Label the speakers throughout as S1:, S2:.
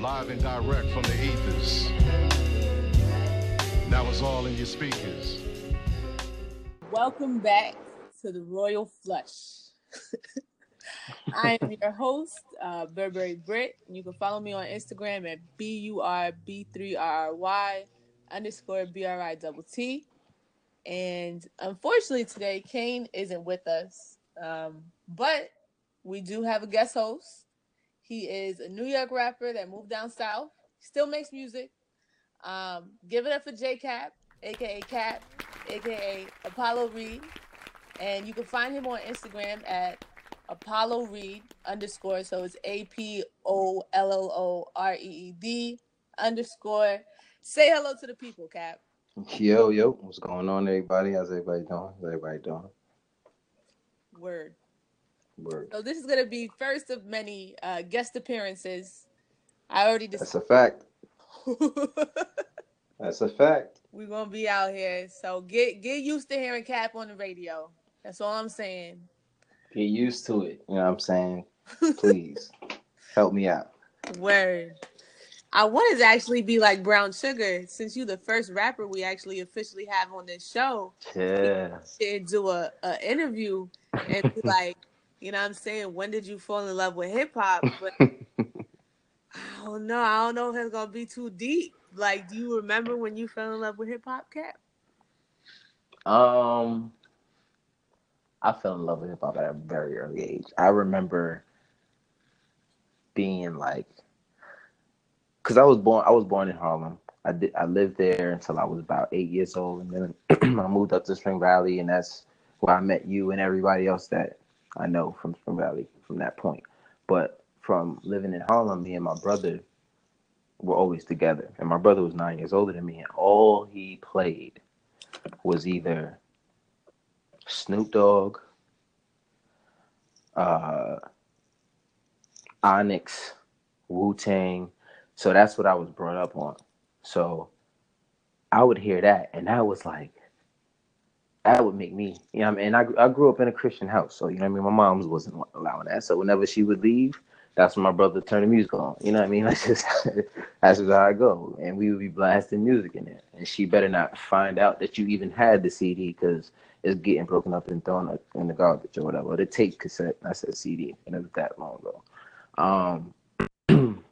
S1: live and direct from the ethers. Now it's all in your speakers.
S2: Welcome back to the Royal Flush. I am your host, uh, Burberry Britt. You can follow me on Instagram at B U R B 3 R R Y underscore B R I double T. And unfortunately, today, Kane isn't with us. Um, but we do have a guest host. He is a New York rapper that moved down south, still makes music. Um, give it up for J Cap, aka Cap, aka Apollo Reed. And you can find him on Instagram at Apollo Reed underscore. So it's A P O L L O R E E D underscore. Say hello to the people, Cap.
S3: Yo, yo, what's going on, everybody? How's everybody doing? How's everybody doing?
S2: Word.
S3: Word.
S2: So this is gonna be first of many uh, guest appearances. I already
S3: That's a fact. That's a fact.
S2: We're gonna be out here. So get get used to hearing Cap on the radio. That's all I'm saying.
S3: Get used to it. You know what I'm saying? Please help me out.
S2: Word. I wanted to actually be like Brown Sugar, since you're the first rapper we actually officially have on this show.
S3: Yeah.
S2: To do a, a interview and be like, you know what I'm saying, when did you fall in love with hip hop? But I don't know. I don't know if it's gonna be too deep. Like, do you remember when you fell in love with hip hop, Cap?
S3: Um, I fell in love with hip hop at a very early age. I remember being like, because I was born, I was born in Harlem. I did, I lived there until I was about eight years old, and then I moved up to Spring Valley, and that's where I met you and everybody else that I know from Spring Valley from that point. But from living in Harlem, me and my brother were always together, and my brother was nine years older than me, and all he played was either Snoop Dogg, uh, Onyx, Wu Tang. So that's what I was brought up on. So I would hear that, and that was like, that would make me, you know, I mean, I I grew up in a Christian house, so you know, I mean, my mom's wasn't allowing that. So whenever she would leave, that's when my brother turned the music on. You know what I mean? That's just that's just how I go, and we would be blasting music in there. And she better not find out that you even had the CD because it's getting broken up and thrown in the garbage or whatever. The tape cassette, I said CD, and it was that long ago. Um,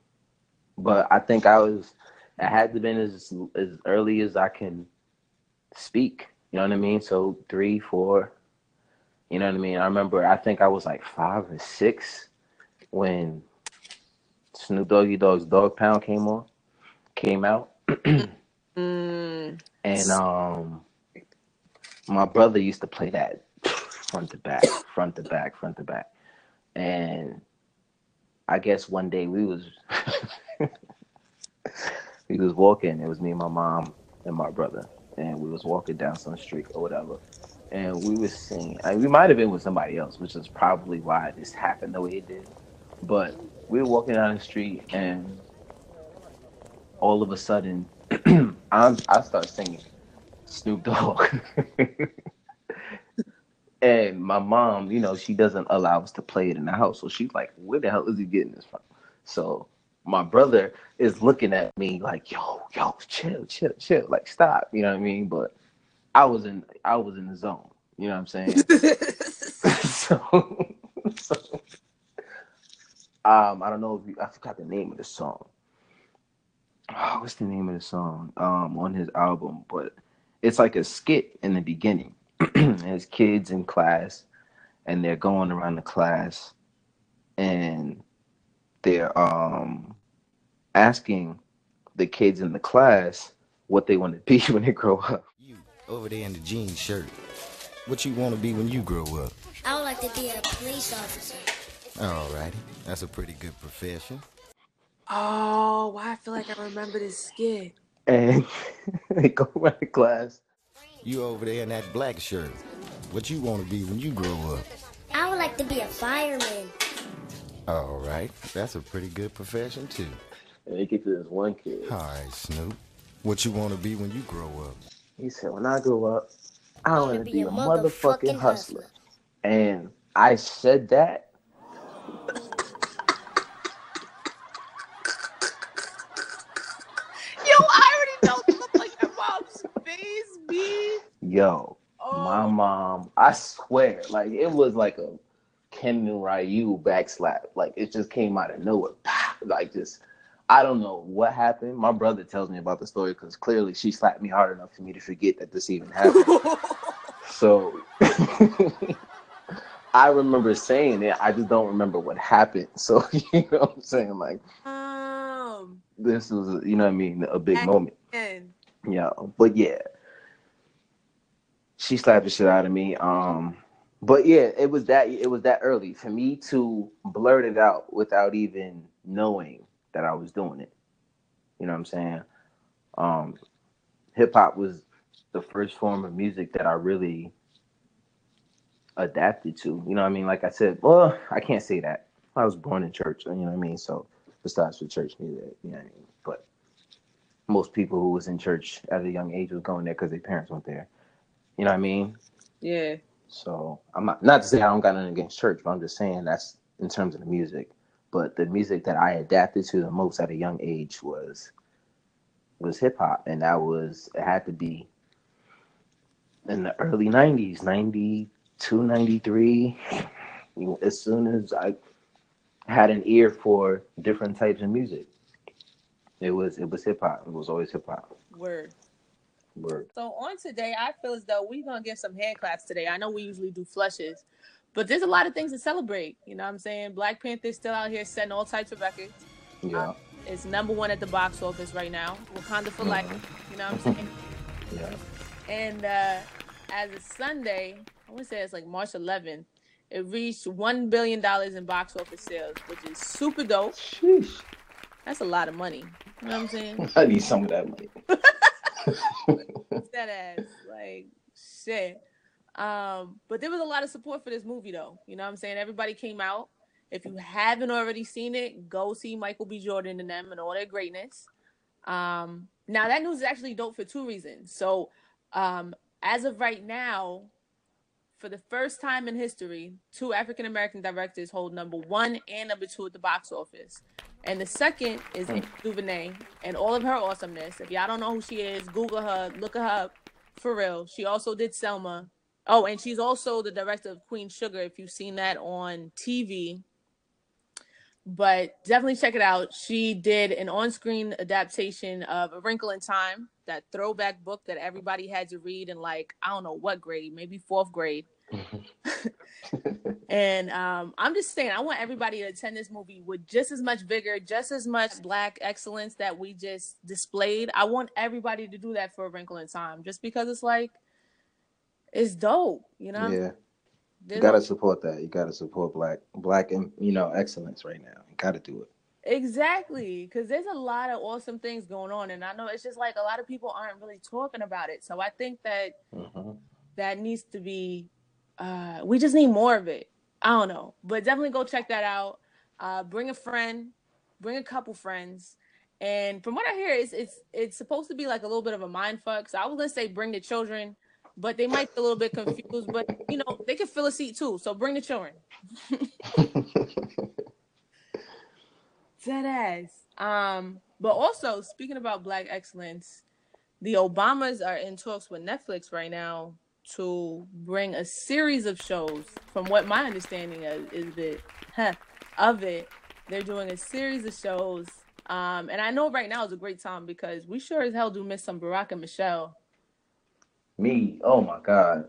S3: but I think I was, I had to been as as early as I can speak. You know what I mean? So three, four. You know what I mean? I remember. I think I was like five or six when Snoop Doggy Dogg's Dog Pound came on, came out,
S2: Mm,
S3: and um, my brother used to play that front to back, front to back, front to back, and I guess one day we was we was walking. It was me and my mom and my brother, and we was walking down some street or whatever, and we was singing. I we might have been with somebody else, which is probably why this happened the way it did. But we were walking down the street, and all of a sudden, I'm I start singing Snoop Dogg. And my mom, you know, she doesn't allow us to play it in the house. So she's like, where the hell is he getting this from? So my brother is looking at me like, yo, yo, chill, chill, chill. Like, stop. You know what I mean? But I was in I was in the zone. You know what I'm saying? so, so um, I don't know if you, I forgot the name of the song. Oh, what's the name of the song? Um, on his album, but it's like a skit in the beginning. There's kids in class, and they're going around the class, and they're um asking the kids in the class what they want to be when they grow up.
S4: You over there in the jean shirt. What you want to be when you grow up?
S5: I would like to be a police officer.
S4: Alrighty, that's a pretty good profession.
S2: oh, why I feel like I remember this skit.
S3: And they go back to class.
S4: You over there in that black shirt. What you want to be when you grow up?
S5: I would like to be a fireman.
S4: All right. That's a pretty good profession, too.
S3: Make get to this one kid.
S4: All right, Snoop. What you want to be when you grow up?
S3: He said, when I grow up, I want to be, be, a, motherfucking,
S5: motherfucking
S3: hustler.
S5: hustler.
S3: And I said that. Yo, I already know you look like your mom's face, B.
S2: Yo, oh.
S3: my mom, I swear, like it was like a Ken and Ryu backslap. Like it just came out of nowhere. Like just, I don't know what happened. My brother tells me about the story because clearly she slapped me hard enough for me to forget that this even happened. so I remember saying it. I just don't remember what happened. So you know what I'm saying? Like
S2: um,
S3: this was, you know what I mean, a big moment. Yeah, but yeah, she slapped the shit out of me. Um, but yeah, it was that it was that early for me to blurt it out without even knowing that I was doing it. You know what I'm saying? Um, hip hop was the first form of music that I really adapted to. You know what I mean? Like I said, well, I can't say that. I was born in church. You know what I mean? So besides for church music, you know what I mean? But most people who was in church at a young age was going there because their parents went there. You know what I mean?
S2: yeah,
S3: So I'm not not to say I don't got nothing against church, but I'm just saying that's in terms of the music. But the music that I adapted to the most at a young age was was hip hop, and that was it had to be in the early '90s, '92, '93. As soon as I had an ear for different types of music, it was it was hip hop. It was always hip hop.
S2: word.
S3: Word.
S2: So on today, I feel as though we're gonna give some hand claps today. I know we usually do flushes, but there's a lot of things to celebrate. You know what I'm saying? Black Panther's still out here setting all types of records.
S3: Yeah,
S2: It's number one at the box office right now. Wakanda for life. You know what I'm saying?
S3: yeah.
S2: And uh, as of Sunday, I want to say it's like March 11th, it reached one billion dollars in box office sales, which is super dope.
S3: Sheesh.
S2: That's a lot of money. You know what I'm saying?
S3: I need some of that money.
S2: that ass, like shit. Um, but there was a lot of support for this movie, though. You know what I'm saying? Everybody came out. If you haven't already seen it, go see Michael B. Jordan and them and all their greatness. Um, now that news is actually dope for two reasons. So, um, as of right now, for the first time in history, two African American directors hold number one and number two at the box office. And the second is Ava DuVernay and all of her awesomeness. If y'all don't know who she is, Google her, look her up for real. She also did Selma. Oh, and she's also the director of Queen Sugar. If you've seen that on TV, but definitely check it out. She did an on-screen adaptation of A Wrinkle in Time, that throwback book that everybody had to read in like I don't know what grade, maybe fourth grade. and um, I'm just saying, I want everybody to attend this movie with just as much vigor, just as much black excellence that we just displayed. I want everybody to do that for A Wrinkle in Time, just because it's like it's dope, you know.
S3: Yeah.
S2: There's
S3: You gotta support that. You gotta support black, black, and you know excellence right now. You gotta do it.
S2: Exactly, because there's a lot of awesome things going on, and I know it's just like a lot of people aren't really talking about it. So I think that
S3: hmm
S2: that needs to be. Uh, we just need more of it. I don't know, but definitely go check that out. Uh, bring a friend, bring a couple friends, and from what I hear, it's it's it's supposed to be like a little bit of a mind fuck. So I was gonna say bring the children, but they might be a little bit confused. But you know they can fill a seat too, so bring the children. Dead ass. Um, but also speaking about black excellence, the Obamas are in talks with Netflix right now to bring a series of shows. From what my understanding is, is it huh, of it, they're doing a series of shows. Um, and I know right now is a great time because we sure as hell do miss some Barack and Michelle.
S3: Me, oh my God.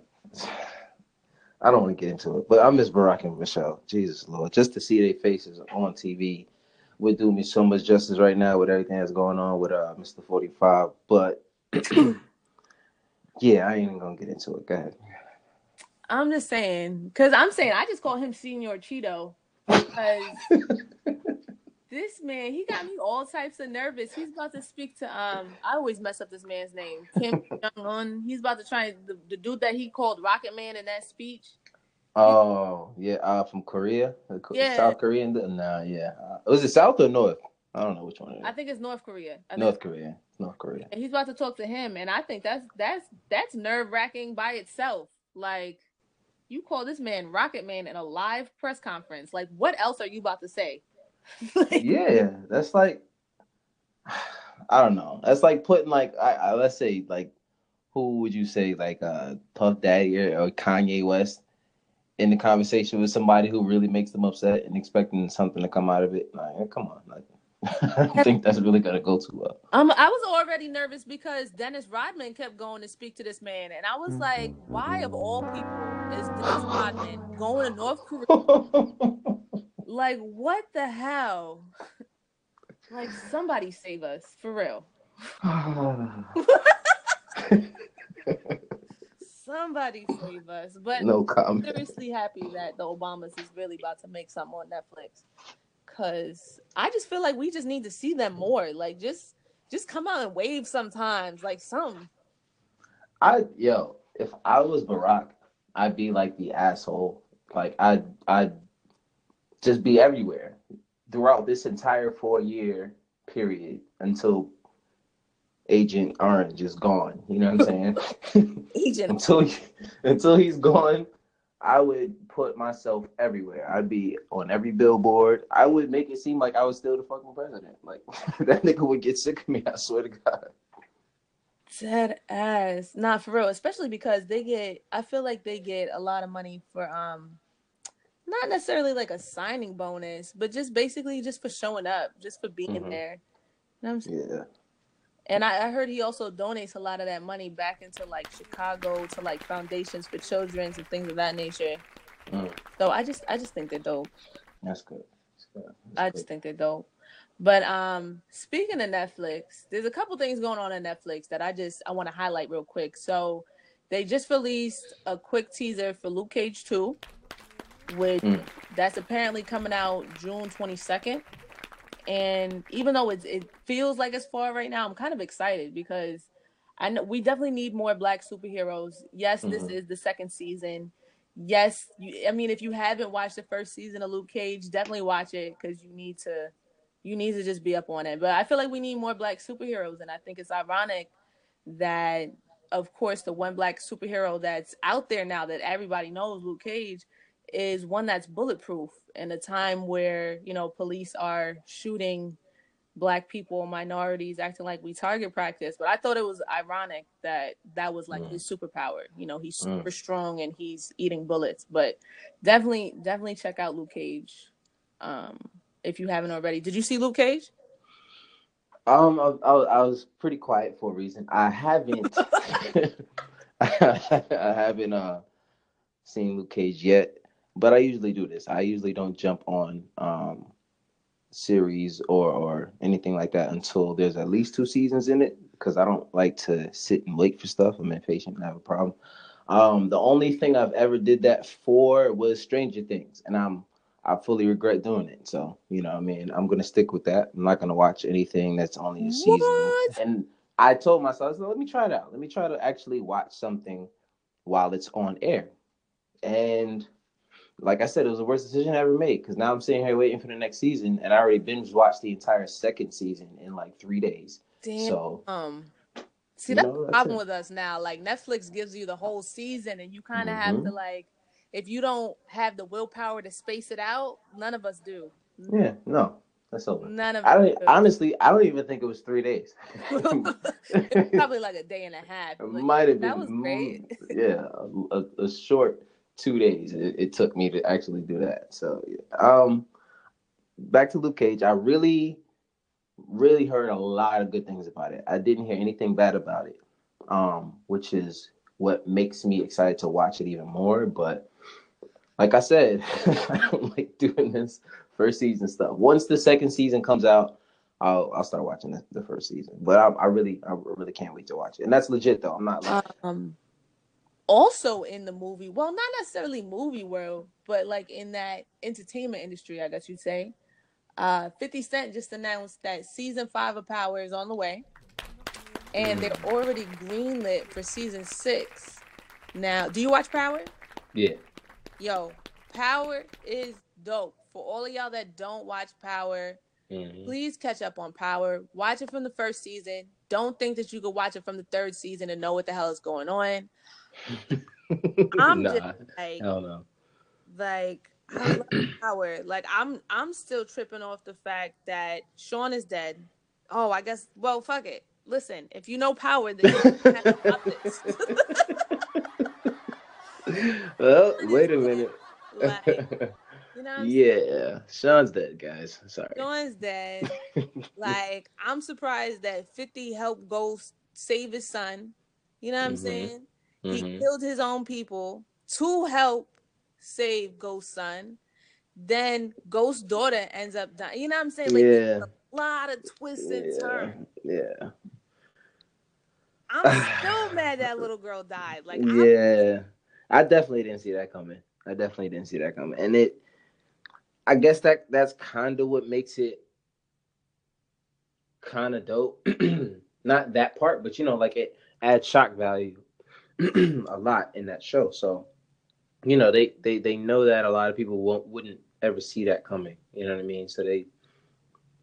S3: I don't want to get into it, but I miss Barack and Michelle. Jesus Lord, just to see their faces on TV would do me so much justice right now with everything that's going on with uh Mr. Forty Five. But yeah, I ain't even gonna get into it. Go ahead.
S2: I'm just saying, because I'm saying I just call him Senior Cheeto because this man he got me all types of nervous. He's about to speak to um I always mess up this man's name Kim Jong Un. He's about to try the, the dude that he called Rocket Man in that speech.
S3: Oh yeah, uh, from Korea,
S2: Yeah.
S3: South Korean. Nah, yeah. Uh, was it South or North? I don't know which one. It is.
S2: I think it's North Korea. I think,
S3: North Korea. North Korea.
S2: and he's about to talk to him, and I think that's that's that's nerve wracking by itself. Like you call this man Rocket Man in a live press conference. Like what else are you about to say? Like,
S3: yeah, that's like I don't know. That's like putting like I, I let's say like who would you say like uh Puff Daddy or, or Kanye West in the conversation with somebody who really makes them upset and expecting something to come out of it? Like, come on, like I think that's really gonna go too well.
S2: Um, I was already nervous because Dennis Rodman kept going to speak to this man, and I was like, why of all people is Dennis Rodman going to North Korea? like, what the hell? Like, somebody save us for real. Somebody save us. But
S3: no
S2: I'm
S3: comment.
S2: seriously happy that the Obamas is really about to make something on Netflix. Cause I just feel like we just need to see them more. Like just just come out and wave sometimes. Like some.
S3: I yo, if I was Barack, I'd be like the asshole. Like I'd I'd just be everywhere throughout this entire four year period until Agent Orange is gone. You know what I'm saying?
S2: Agent.
S3: until he, until he's gone, I would put myself everywhere. I'd be on every billboard. I would make it seem like I was still the fucking president. Like that nigga would get sick of me. I swear to God.
S2: Dead ass. Not for real. Especially because they get I feel like they get a lot of money for um not necessarily like a signing bonus, but just basically just for showing up, just for being
S3: Mhm.
S2: there. You know what I'm saying?
S3: Yeah.
S2: And I, I heard he also donates a lot of that money back into like Chicago to like foundations for children's and things of that nature.
S3: Mm.
S2: So I just I just think they're dope.
S3: That's good. That's good. That's
S2: I
S3: good.
S2: just think they're dope. But um speaking of Netflix, there's a couple things going on on Netflix that I just I want to highlight real quick. So they just released a quick teaser for Luke Cage 2, which
S3: Mm.
S2: that's apparently coming out June 22nd. And even though it's, it feels like it's far right now, I'm kind of excited because I know we definitely need more black superheroes. Yes, this
S3: Mhm.
S2: is the second season. Yes, you, I mean if you haven't watched the first season of Luke Cage, definitely watch it because you need to you need to just be up on it. But I feel like we need more black superheroes, and I think it's ironic that of course the one black superhero that's out there now that everybody knows, Luke Cage, is one that's bulletproof in a time where you know police are shooting black people minorities acting like we target practice but i thought it was ironic that that was like
S3: Mm.
S2: his superpower you know he's
S3: Mm.
S2: super strong and he's eating bullets but definitely definitely check out luke cage um if you haven't already did you see luke cage
S3: Um, I, I, I was pretty quiet for a reason. I haven't, I haven't uh seen Luke Cage yet, but I usually do this. I usually don't jump on um series or or anything like that until there's at least two seasons in it because I don't like to sit and wait for stuff. I'm impatient and I have a problem. Um, the only thing I've ever did that for was Stranger Things, and I'm I fully regret doing it. So, you know, what I mean, I'm gonna stick with that. I'm not gonna watch anything that's only a season.
S2: What?
S3: And I told myself, I said, let me try it out. Let me try to actually watch something while it's on air. And like I said, it was the worst decision I ever made because now I'm sitting here waiting for the next season, and I already binge watched the entire second season in like three days.
S2: damn
S3: So
S2: um see that's
S3: know,
S2: the problem
S3: it.
S2: with us now like netflix gives you the whole season and you kind of have to
S3: Mhm.
S2: like if you don't have the willpower to space it out none of us do
S3: yeah, no, that's over.
S2: none of
S3: I
S2: us
S3: don't
S2: do.
S3: honestly. I don't even think it was three days.
S2: It was probably like a day and a half.
S3: It
S2: but
S3: might have been.
S2: that was great.
S3: Yeah, a, a short two days. It, it took me to actually do that. So, um, back to Luke Cage. I really, really heard a lot of good things about it. I didn't hear anything bad about it, um, which is what makes me excited to watch it even more. But like I said, I don't like doing this first season stuff. Once the second season comes out, I'll I'll start watching the, the first season. But I, I really I really can't wait to watch it. And that's legit though. I'm not like
S2: Um, also in the movie, well, not necessarily movie world, but like in that entertainment industry, I guess you'd say. Uh, 50 Cent just announced that season five of Power is on the way, and they're already greenlit for season six. Now, do you watch Power?
S3: yeah.
S2: Yo, Power is dope. For all of y'all that don't watch Power,
S3: Mhm.
S2: please catch up on Power. Watch it from the first season. Don't think that you could watch it from the third season and know what the hell is going on. I'm
S3: nah,
S2: just like,
S3: hell no.
S2: like I love Power. Like I'm, I'm still tripping off the fact that Sean is dead. Oh, I guess. Well, fuck it. listen, if you know power, then you have this.
S3: well, wait a minute.
S2: like, you know I'm saying?
S3: yeah, Sean's dead, guys. Sorry.
S2: Sean's dead. like, I'm surprised that 50 helped Ghost save his son. You know what I'm
S3: Mhm.
S2: Saying? He
S3: mm-hmm.
S2: killed his own people to help save Ghost's son. Then Ghost's daughter ends up dying. You know what I'm saying? Like,
S3: yeah,
S2: a lot of twists and
S3: yeah,
S2: turns.
S3: yeah,
S2: I'm still mad that little girl died. Like, I'm
S3: yeah. I definitely didn't see that coming. I definitely didn't see that coming, and it. I guess that that's kind of what makes it kind of dope. Not that part, but you know, like it adds shock value a lot in that show. So, you know, they they they know that a lot of people won't wouldn't ever see that coming. You know what I mean? So they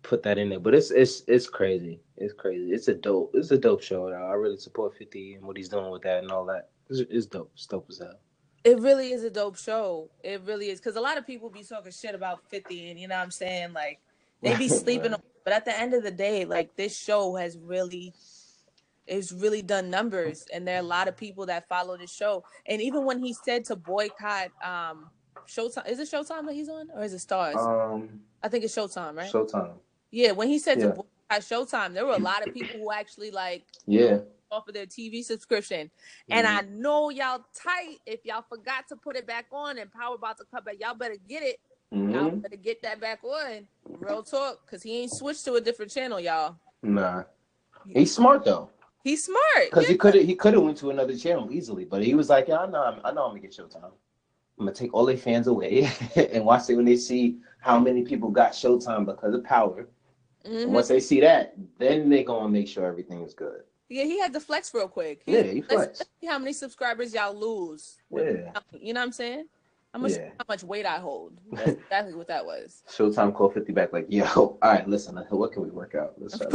S3: put that in there. But it's it's it's crazy. It's crazy. It's a dope. It's a dope show. Though. I really support Fifty and what he's doing with that and all that. It's, it's dope. It's dope as hell.
S2: It really is a dope show. It really is. Because a lot of people be talking shit about 50 and you know what I'm saying? Like they be sleeping on but at the end of the day, like this show has really it's really done numbers and there are a lot of people that follow the show. And even when he said to boycott um Showtime is it Showtime that he's on? Or is it Stars?
S3: Um,
S2: I think it's Showtime, right?
S3: Showtime.
S2: yeah, when he said
S3: Yeah.
S2: to boycott Showtime, there were a lot of people who actually like
S3: Yeah.
S2: off of their TV subscription. And
S3: Mhm.
S2: I know y'all tight. If y'all forgot to put it back on and Power about to come back, y'all better get it. Y'all
S3: Mhm.
S2: better get that back on. Real talk, because he ain't switched to a different channel, y'all.
S3: Nah. He's smart though,
S2: He's smart.
S3: because
S2: Yeah.
S3: he could have he could have went to another channel easily, but he was like, yeah, I know, I'm, I know, I'm gonna get Showtime. I'm gonna take all their fans away and watch it when they see how many people got Showtime because of Power.
S2: Mhm.
S3: And once they see that, then they gonna make sure everything is good.
S2: Yeah, he had to flex real quick.
S3: Yeah, he
S2: let's-
S3: flex.
S2: let's see how many subscribers y'all lose.
S3: Yeah.
S2: You know what I'm saying? How much
S3: Yeah.
S2: how much weight I hold. That's exactly what that was.
S3: Showtime called 50 back like, yo, all right, listen, what can we work out? Let's try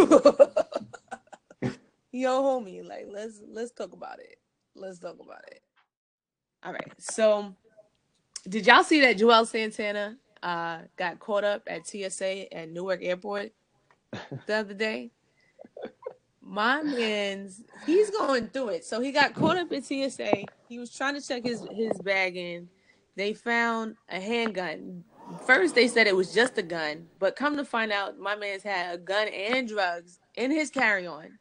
S2: Yo, homie, like let's let's talk about it. Let's talk about it. All right. So, did y'all see that Juelz Santana uh got caught up at TSA at Newark Airport the other day? My man's he's going through it. So he got caught up at TSA. He was trying to check his his bag in. They found a handgun. First they said it was just a gun, but come to find out my man's had a gun and drugs in his carry-on.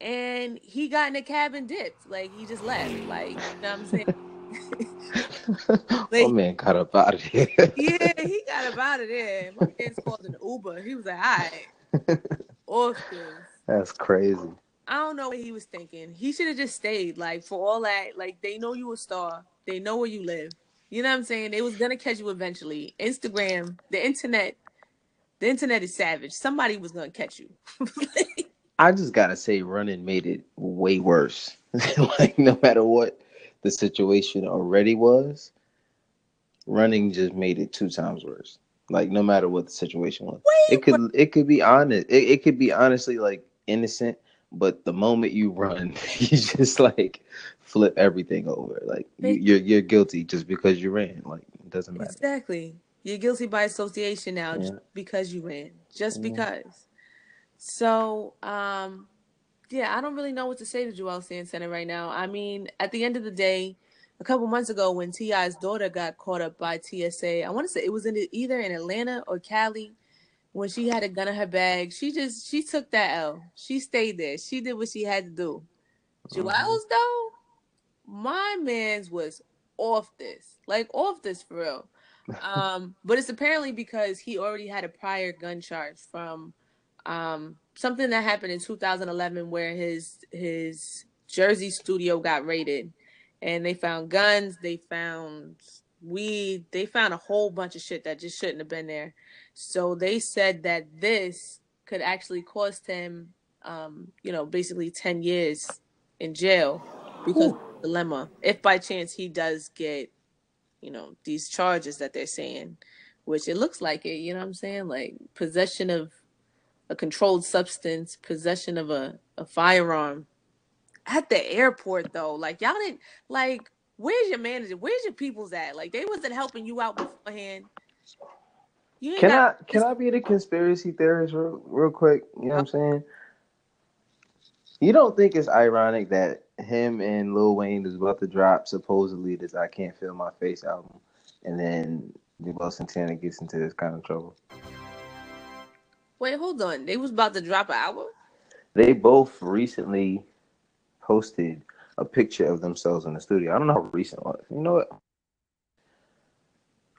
S2: And he got in a cab and dipped. Like he just left. Like, you know what I'm saying?
S3: oh man, got up out of here.
S2: yeah, he got up out of there. My man's called an Uber. He was like, all right. Off.
S3: That's crazy.
S2: I don't know what he was thinking. He should have just stayed. Like for all that, like they know you a star. They know where you live. You know what I'm saying? They was gonna catch you eventually. Instagram, the internet, the internet is savage. Somebody was gonna catch you.
S3: I just gotta say, running made it way worse. like no matter what the situation already was, running just made it two times worse. Like no matter what the situation was, it could it could be honest. It, it could be honestly like innocent, but the moment you run, you just like flip everything over. Like you, you're you're guilty just because you ran. Like it doesn't matter.
S2: Exactly. You're guilty by association now
S3: Yeah.
S2: just because you ran. Just
S3: Yeah.
S2: because. So, um, yeah, I don't really know what to say to Juelz Santana right now. I mean, at the end of the day, a couple months ago when T.I.'s daughter got caught up by TSA, I want to say it was in either in Atlanta or Cali when she had a gun in her bag. She just she took that L. She stayed there. She did what she had to do. Juelz though, my man's was off this, like off this for real. Um, but it's apparently because he already had a prior gun charge from um something that happened in 2011 where his his Jersey studio got raided and they found guns, they found weed, they found a whole bunch of shit that just shouldn't have been there. So they said that this could actually cost him um, you know, basically 10 years in jail because of the dilemma. If by chance he does get, you know, these charges that they're saying, which it looks like it, you know what I'm saying? Like possession of a controlled substance, possession of a, a firearm. At the airport though, like y'all didn't like where's your manager? Where's your people's at? Like they wasn't helping you out beforehand. You
S3: Can I
S2: got
S3: can I be the conspiracy theorist real, real quick? You know what I'm saying? You don't think it's ironic that him and Lil Wayne is about to drop supposedly this "I Can't Feel My Face" album, and then Juelz Santana gets into this kind of trouble?
S2: Wait, hold on. They was about to drop an album.
S3: They both recently posted a picture of themselves in the studio. I don't know how recent it was. You know what?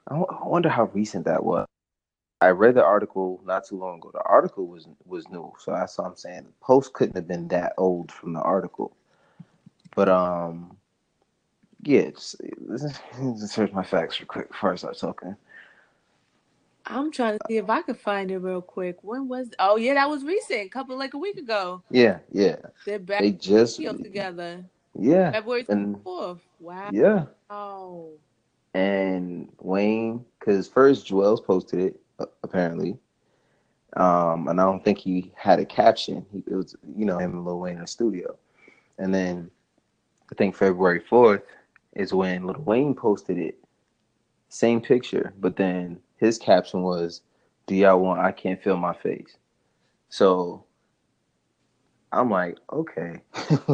S3: I wonder how recent that was. I read the article not too long ago. The article was was new, so that's what I'm saying. The post couldn't have been that old from the article. But um, yeah, let's, let's search my facts real quick before I start talking.
S2: I'm trying to see if I can find it real quick. When was? Oh yeah, that was recent. couple like a week ago.
S3: Yeah, yeah,
S2: They're back
S3: they just
S2: together.
S3: yeah,
S2: February
S3: and
S2: Wow.
S3: yeah.
S2: Oh.
S3: and Wayne, because first Juelz posted it apparently, um, and I don't think he had a caption. He, it was you know him and Lil Wayne in the studio, and then I think February fourth is when Lil Wayne posted it, same picture, but then his caption was, "Do y'all want? I can't feel my face." So I'm like, okay,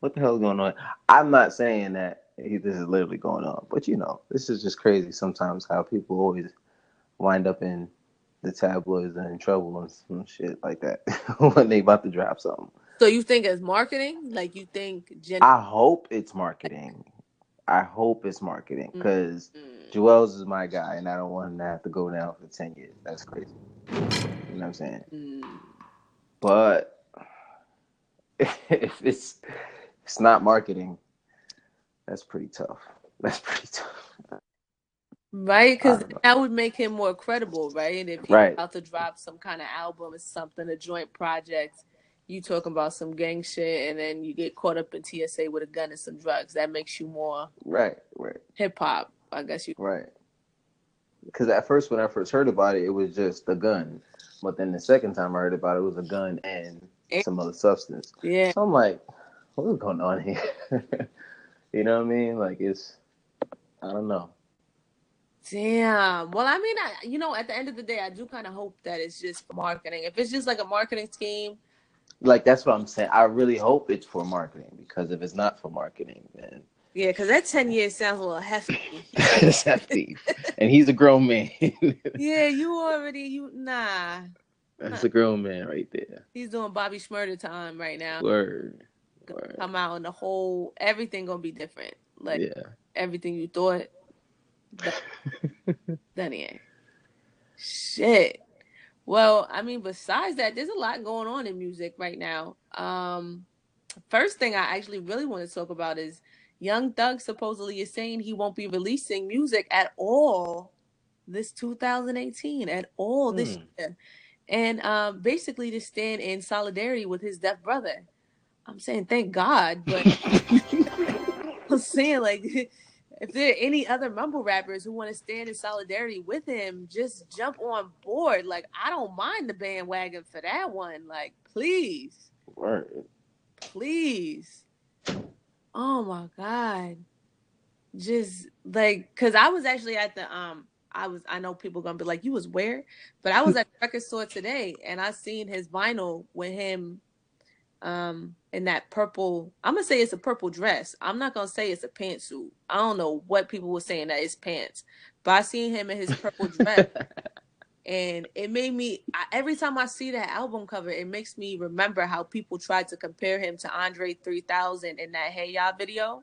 S3: what the hell is going on? I'm not saying that he- this is literally going on, but you know, this is just crazy sometimes how people always wind up in the tabloids and in trouble and some shit like that when they about to drop something.
S2: So you think it's marketing? Like you think Jen?
S3: I hope it's marketing. I hope it's marketing because
S2: Mm.
S3: Juelz is my guy, and I don't want him to have to go down for ten years. That's crazy. You know what I'm saying?
S2: Mm.
S3: But if it's it's not marketing, that's pretty tough. That's pretty tough.
S2: Right, because
S3: I don't know.
S2: that would make him more credible, right? And if he's
S3: Right.
S2: about to drop some kind of album or something, a joint project, you talking about some gang shit, and then you get caught up in TSA with a gun and some drugs. That makes you more
S3: Right, right,
S2: hip hop, I guess you.
S3: right. Because at first, when I first heard about it, it was just the gun. But then the second time I heard about it, it was a gun and
S2: And-
S3: some other substance.
S2: Yeah,
S3: So I'm like, what's going on here? you know what I mean? Like it's, I don't know.
S2: damn. Well, I mean, I you know, at the end of the day, I do kind of hope that it's just marketing. If it's just like a marketing scheme,
S3: Like that's what I'm saying. I really hope it's for marketing because if it's not for marketing, then
S2: yeah, because that ten years sounds a little hefty.
S3: it's hefty. And he's a grown man.
S2: yeah, you already you nah.
S3: that's a grown man right there.
S2: He's doing Bobby Shmurda time right now.
S3: Word. Word.
S2: come out and the whole everything gonna be different. Like
S3: Yeah.
S2: everything you thought. That, that ain't. Shit. Well, I mean, besides that, there's a lot going on in music right now. Um, first thing I actually really want to talk about is Young Thug supposedly is saying he won't be releasing music at all this 2018 at all this
S3: Hmm.
S2: year, and um, basically to stand in solidarity with his deaf brother. I'm saying thank God, but I'm saying like if there are any other mumble rappers who want to stand in solidarity with him, just jump on board. Like I don't mind the bandwagon for that one. Like please,
S3: Word.
S2: please. Oh my God. Just like cause I was actually at the um I was I know people gonna be like, you was where? But I was at the record store today and I seen his vinyl with him um in that purple I'm gonna say it's a purple dress. I'm not gonna say it's a pantsuit. I don't know what people were saying that it's pants. But I seen him in his purple dress and it made me I, every time I see that album cover, it makes me remember how people tried to compare him to Andre 3000 in that Hey Ya video.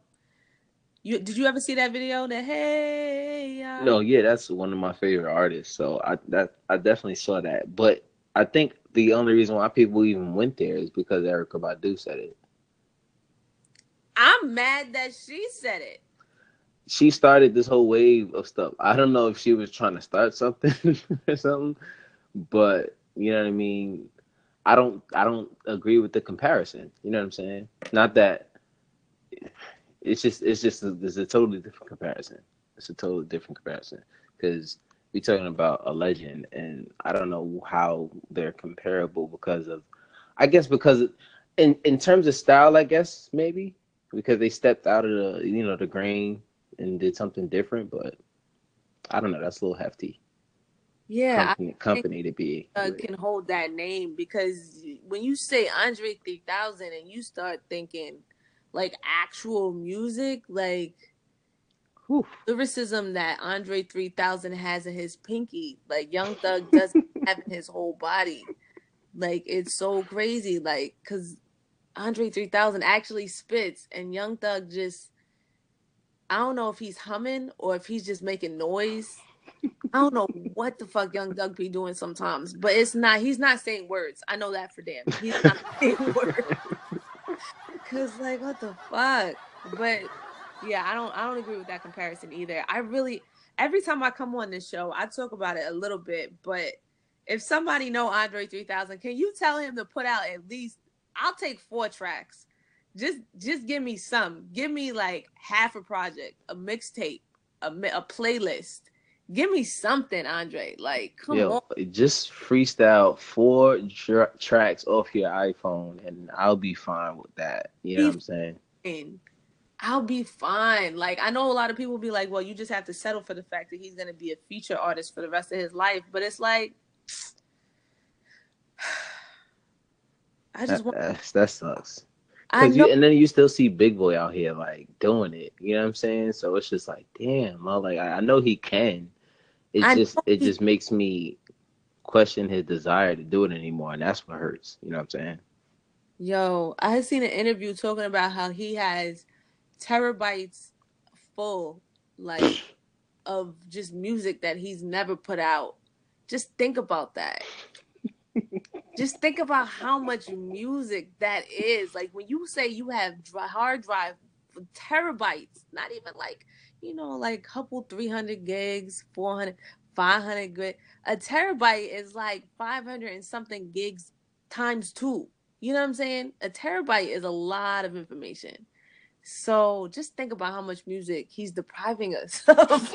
S2: You did you ever see that video? The Hey Ya.
S3: No, yeah, that's one of my favorite artists. So I that I definitely saw that. But I think the only reason why people even went there is because Erykah Badu said it.
S2: I'm mad that she said it.
S3: She started this whole wave of stuff. I don't know if she was trying to start something or something, but you know what I mean. I don't I don't agree with the comparison. You know what I'm saying? Not that it's just it's just a, it's a totally different comparison. It's a totally different comparison because we're talking about a legend, and I don't know how they're comparable because of, I guess because in in terms of style, I guess maybe because they stepped out of the you know the grain and did something different, but I don't know. That's a little hefty
S2: Yeah,
S3: company, company to be.
S2: uh, can hold that name because when you say Andre 3000 and you start thinking like actual music, like
S3: Whew.
S2: lyricism that Andre 3000 has in his pinky, like Young Thug doesn't have in his whole body. Like it's so crazy, like because Andre 3000 actually spits, and Young Thug just I don't know if he's humming or if he's just making noise. I don't know what the fuck Young Thug be doing sometimes, but it's not. He's not saying words. I know that for damn. He's not saying words. Cause like what the fuck? But yeah, I don't. I don't agree with that comparison either. I really every time I come on this show, I talk about it a little bit. But if somebody know Andre 3000, can you tell him to put out at least? I'll take four tracks. Just just give me some. Give me like half a project, a mixtape, a a playlist. Give me something, Andre. Like, come
S3: Yo,
S2: on.
S3: just freestyle four tr- tracks off your iPhone, and I'll be fine with that. You know what I'm saying?
S2: I'll be fine. Like I know a lot of people be like, well, you just have to settle for the fact that he's gonna be a feature artist for the rest of his life. But it's like I just
S3: That,
S2: want
S3: that's- that sucks.
S2: I know
S3: you, and then you still see Big Boi out here like doing it. You know what I'm saying? So it's just like, damn, I like I I know he can. It
S2: I
S3: just it
S2: he-
S3: just makes me question his desire to do it anymore, and that's what hurts. You know what I'm saying?
S2: yo, I had seen an interview talking about how he has terabytes full like of just music that he's never put out. Just think about that. just think about how much music that is. Like when you say you have dri- hard drive terabytes, not even like, you know, like couple 300 gigs, 400, 500 gig. A terabyte is like 500 and something gigs times two. You know what I'm saying? A terabyte is a lot of information. So just think about how much music he's depriving us of.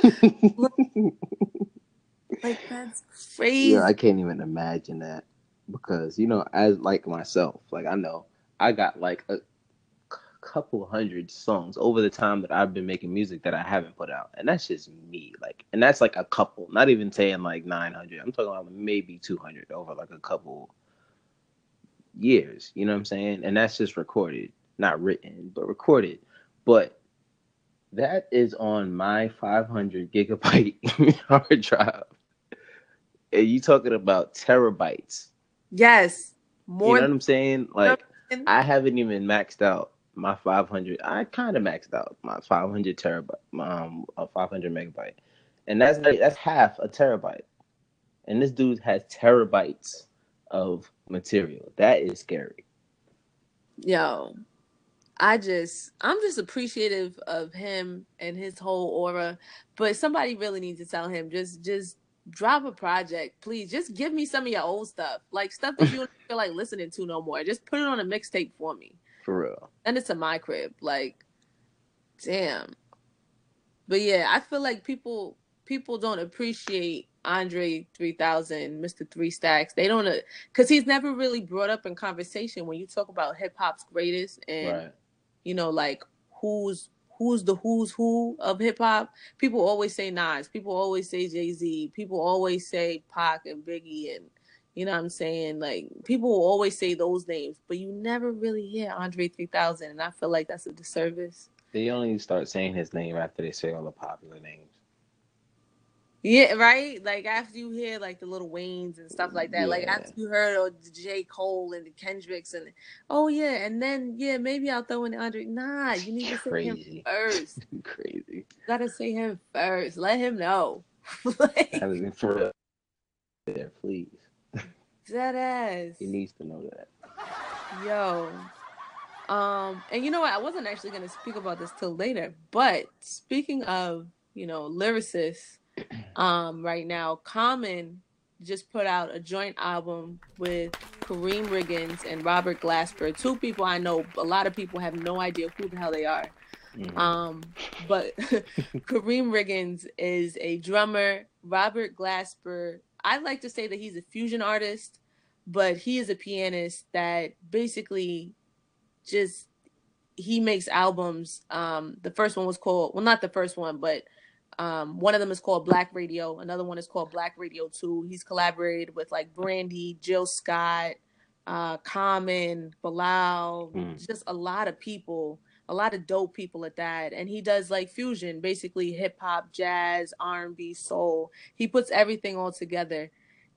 S2: like that's crazy.
S3: Yeah, I can't even imagine that because you know, as like myself, like I know I got like a couple hundred songs over the time that I've been making music that I haven't put out, and that's just me. Like, and that's like a couple, not even saying like nine hundred. I'm talking about maybe two hundred over like a couple years. You know what I'm saying? And that's just recorded, not written, but recorded. But that is on my 500 gigabyte hard drive. And you talking about terabytes?
S2: yes, more.
S3: You know what I'm saying? Like I haven't even maxed out my 500. I kind of maxed out my 500 terabyte, um, a 500 megabyte, and that's like, that's half a terabyte. And this dude has terabytes of material. That is scary.
S2: yo. I just I'm just appreciative of him and his whole aura. But somebody really needs to tell him just just drop a project, please. Just give me some of your old stuff. Like stuff that you don't feel like listening to no more. Just put it on a mixtape for me.
S3: For real.
S2: Send it to my crib. Like, damn. But yeah, I feel like people people don't appreciate Andre 3000, Mr. Three Stacks. They don't, uh, because he's never really brought up in conversation when you talk about hip hop's greatest and
S3: Right.
S2: You know like who's who's the who's who of hip hop. People always say Nas. People always say Jay Z. People always say Pac and Biggie and you know what I'm saying? Like people will always say those names, but you never really hear Andre 3000 and I feel like that's a disservice.
S3: They only start saying his name after they say all the popular names.
S2: Yeah, right. Like after you hear like the little Waynes and stuff like that. Like after you heard the J. Cole and the Kendricks and oh yeah, and then yeah, maybe I'll throw in Andre. Nah, you need to say him first.
S3: Crazy.
S2: You gotta say him first. Let him know. like
S3: That was for real. There, please.
S2: that ass.
S3: He needs to know that.
S2: Yo. Um, and you know what? I wasn't actually gonna speak about this till later, but speaking of, you know, lyricists, um, right now, Common just put out a joint album with Karriem Riggins and Robert Glasper, two people I know a lot of people have no idea who the hell they are.
S3: Mhm.
S2: Um, but Karriem Riggins is a drummer. Robert Glasper, I like to say that he's a fusion artist, but he is a pianist that basically just he makes albums. Um, the first one was called well, not the first one, but um, one of them is called Black Radio. Another one is called Black Radio Two. He's collaborated with like Brandy, Jill Scott, uh, Common, Bilal,
S3: Mm.
S2: just a lot of people, a lot of dope people at that. And he does like fusion, basically hip hop, jazz, R and B, soul. He puts everything all together.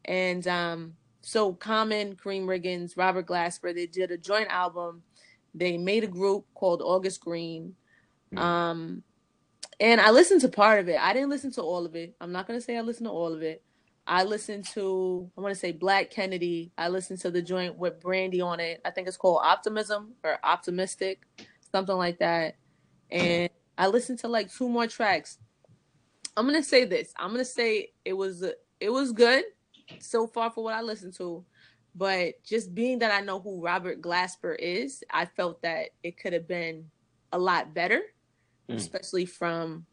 S2: And um, so Common, Karriem Riggins, Robert Glasper, they did a joint album. They made a group called August Green.
S3: Mm.
S2: Um, and I listened to part of it. I didn't listen to all of it. I'm not gonna say I listened to all of it. I listened to I want to say Black Kennedy. I listened to the joint with Brandy on it. I think it's called Optimism or Optimistic, something like that. And I listened to like two more tracks. I'm gonna say this. I'm gonna say it was it was good so far for what I listened to, but just being that I know who Robert Glasper is, I felt that it could have been a lot better,
S3: Mm.
S2: especially from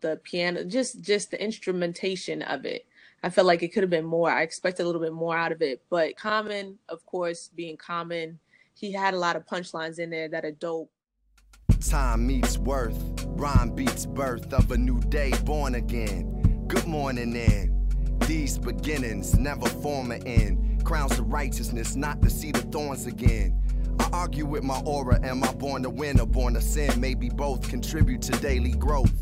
S2: the piano, just just the instrumentation of it. I felt like it could have been more. I expected a little bit more out of it, but Common, of course, being Common, he had a lot of punchlines in there that are dope.
S6: Time meets worth, rhyme beats birth of a new day born again. Good morning, then. These beginnings never form an end. Crowns of righteousness, not to see the thorns again. I argue with my aura, am I born to win or born to sin? Maybe both contribute to daily growth.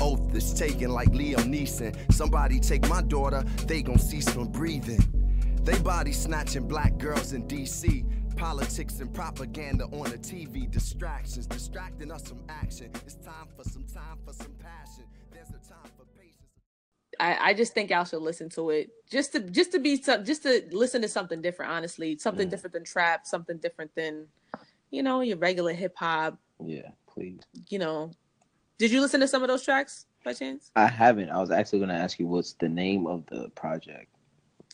S6: Oath is taken like Liam Neeson. Somebody take my daughter, they gon' cease from breathing. They body snatching black girls in DC. Politics and propaganda on the TV. Distractions distracting us from action. It's time for some time for some passion.
S2: I, I just think y'all should listen to it just to just to be some- just to listen to something different. Honestly, something
S3: Mm.
S2: different than trap, something different than you know your regular hip hop.
S3: Yeah, please.
S2: You know, did you listen to some of those tracks by chance?
S3: I haven't. I was actually gonna ask you what's the name of the project.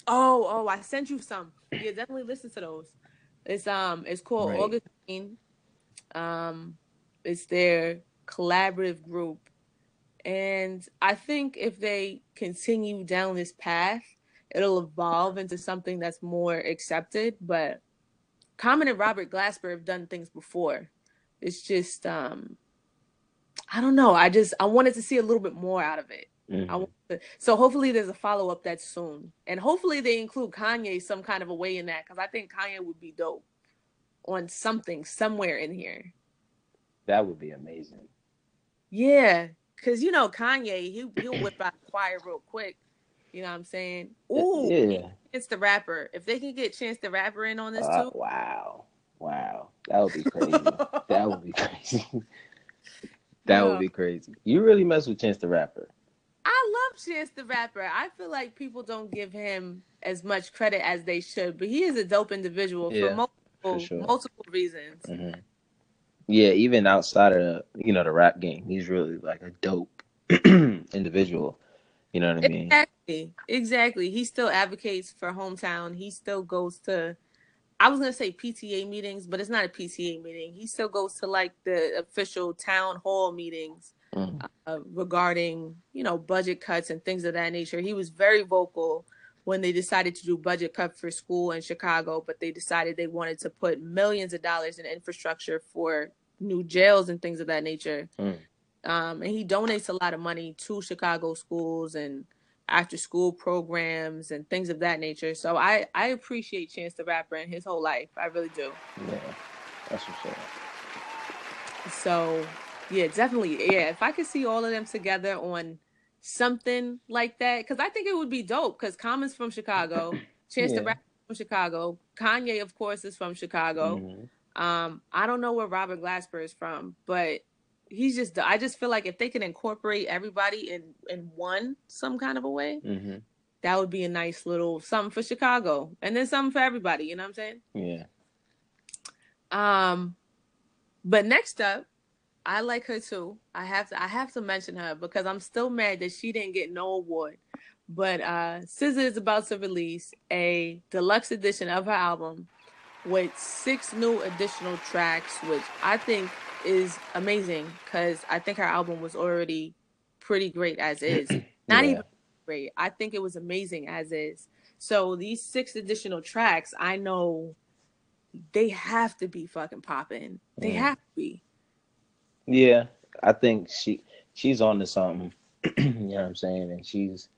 S2: Oh, oh, I sent you some. Yeah, definitely listen to those. It's um, it's called
S3: Right.
S2: August Greene. Um, it's their collaborative group, and I think if they continue down this path, it'll evolve into something that's more accepted. But Common and Robert Glasper have done things before. It's just um, I don't know. I just I wanted to see a little bit more out of it.
S3: Mhm.
S2: I want to, so hopefully there's a follow up that soon, and hopefully they include Kanye some kind of a way in that because I think Kanye would be dope on something somewhere in here.
S3: That would be amazing.
S2: Yeah, because you know Kanye, he he'll whip out the choir real quick. You know what I'm saying? Ooh,
S3: yeah.
S2: it's the rapper. If they can get Chance the Rapper in on this
S3: Uh,
S2: too,
S3: wow. Wow. That would be crazy. that would be crazy. that
S2: Yeah.
S3: would be crazy. You really mess with Chance the Rapper.
S2: I love Chance the Rapper. I feel like people don't give him as much credit as they should, but he is a dope individual
S3: Yeah,
S2: for multiple
S3: for sure.
S2: multiple reasons.
S3: hmm Yeah, even outside of the, you know the rap game, he's really like a dope individual. You know what I mean?
S2: Exactly. Exactly. He still advocates for hometown. He still goes to I was gonna say PTA meetings, but it's not a PTA meeting. He still goes to like the official town hall meetings
S3: Mhm.
S2: uh, regarding, you know, budget cuts and things of that nature. He was very vocal when they decided to do budget cut for school in Chicago, but they decided they wanted to put millions of dollars in infrastructure for new jails and things of that nature.
S3: Mm.
S2: Um, and he donates a lot of money to Chicago schools and after school programs and things of that nature. So I, I appreciate Chance the Rapper and his whole life. I really do.
S3: Yeah, that's for sure.
S2: So yeah, definitely. Yeah, if I could see all of them together on something like that, because I think it would be dope. Because Common's from Chicago, Chance the Rapper from Chicago, Kanye, of course, is from Chicago.
S3: Mhm.
S2: Um, I don't know where Robert Glasper is from, but he's just. I just feel like if they can incorporate everybody in in one some kind of a way,
S3: Mm-hmm.
S2: that would be a nice little something for Chicago, and then something for everybody. You know what I'm saying?
S3: Yeah.
S2: Um, but next up, I like her too. I have to I have to mention her because I'm still mad that she didn't get no award. But uh SZA is about to release a deluxe edition of her album with six new additional tracks, which I think is amazing because I think her album was already pretty great as is. Not
S3: Yeah.
S2: even great. I think it was amazing as is. So these six additional tracks, I know they have to be fucking popping. They
S3: Mm.
S2: have to be.
S3: Yeah, I think she she's on to something. you know what I'm saying? And she's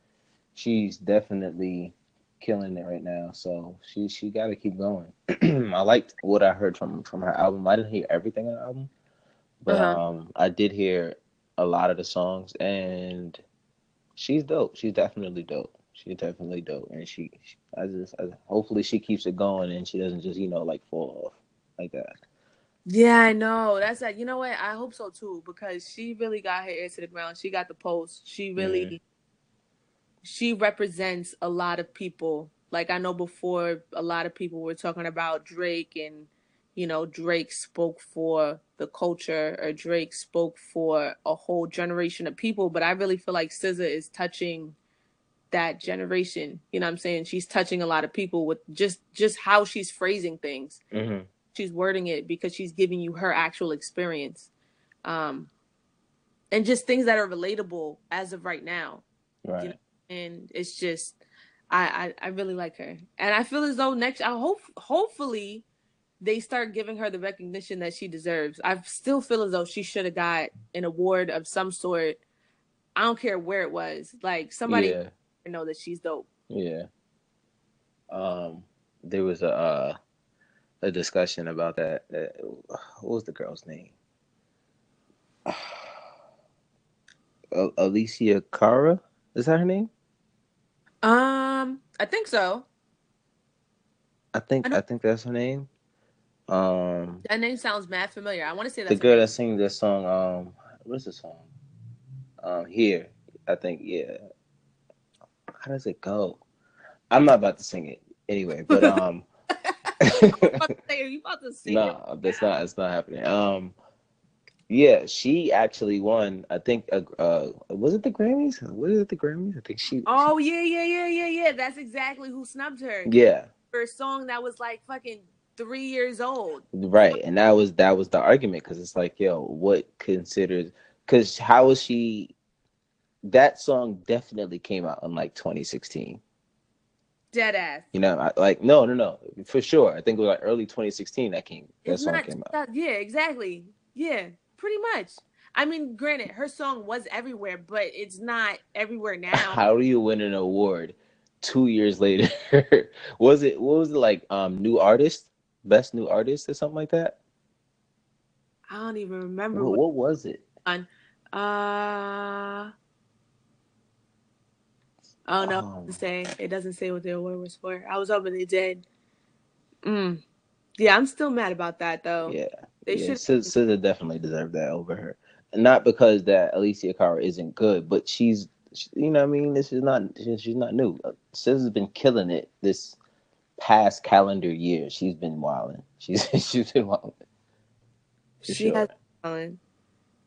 S3: she's definitely killing it right now. So she she got to keep going. I liked what I heard from from her album. I didn't hear everything on the album, but
S2: Uh-huh.
S3: um, I did hear a lot of the songs, and she's dope. She's definitely dope. She's definitely dope, and she, she I just I, hopefully she keeps it going and she doesn't just you know like fall off like that.
S2: Yeah, I know. That's like, you know what? I hope so too because she really got her ear to the ground. She got the post. She really,
S3: Mhm.
S2: she represents a lot of people. Like I know before, a lot of people were talking about Drake, and you know, Drake spoke for the culture, or Drake spoke for a whole generation of people. But I really feel like SZA is touching that generation. You know what I'm saying? She's touching a lot of people with just just how she's phrasing things
S3: Mm-hmm.
S2: She's wording it because she's giving you her actual experience um and just things that are relatable as of right now
S3: Right.
S2: know, and it's just I, I i really like her and i feel as though next i hope hopefully they start giving her the recognition that she deserves i still feel as though she should have got an award of some sort i don't care where it was like somebody
S3: Yeah.
S2: know that she's dope
S3: Yeah. Um, there was a uh, a discussion about that. Uh, what was the girl's name? A- Alicia Cara, is that her name?
S2: um i think so
S3: I think
S2: I
S3: I think that's her name. Um,
S2: that name sounds mad familiar i want to say that's
S3: the girl that sings this song. Um, what is the song? Um, here, I think. Yeah. How does it go? I'm not about to sing it anyway, but um.
S2: about to say, are you about to sing?
S3: No, that's not. It's not happening. Um, yeah, she actually won. I think. Uh, uh was it the Grammys? Was it the Grammys? I think she.
S2: Oh yeah, yeah, yeah, yeah, yeah. That's exactly who snubbed her
S3: Yeah,
S2: for a song that was like fucking three years old.
S3: right. And that was that was the argument because it's like, yo, what considers? Because how is she? That song definitely came out in like 2016.
S2: Dead ass.
S3: You know, I, like no, no, no, for sure. I think it was like early 2016 that came. That song came out.
S2: yeah, exactly. Yeah, pretty much. I mean, granted, her song was everywhere, but it's not everywhere now.
S3: How do you win an award two years later? was it what was it like? Um, new artist, best new artist, or something like that.
S2: I don't even remember
S3: What,
S2: what.
S3: what was it?
S2: Uh. Oh no, it
S3: Um,
S2: say it doesn't say what the award was for. I was hoping they did. Mm. Yeah, I'm still mad about that though.
S3: Yeah,
S2: They
S3: yeah.
S2: should.
S3: SZA, definitely deserved that over her. Not because that Alicia Cara isn't good, but she's, she- you know, what I mean, this is not, she- she's not new. Uh, SZA's been killing it this past calendar year. She's been wilding. She's she's been wilding.
S2: She
S3: sure.
S2: has talent,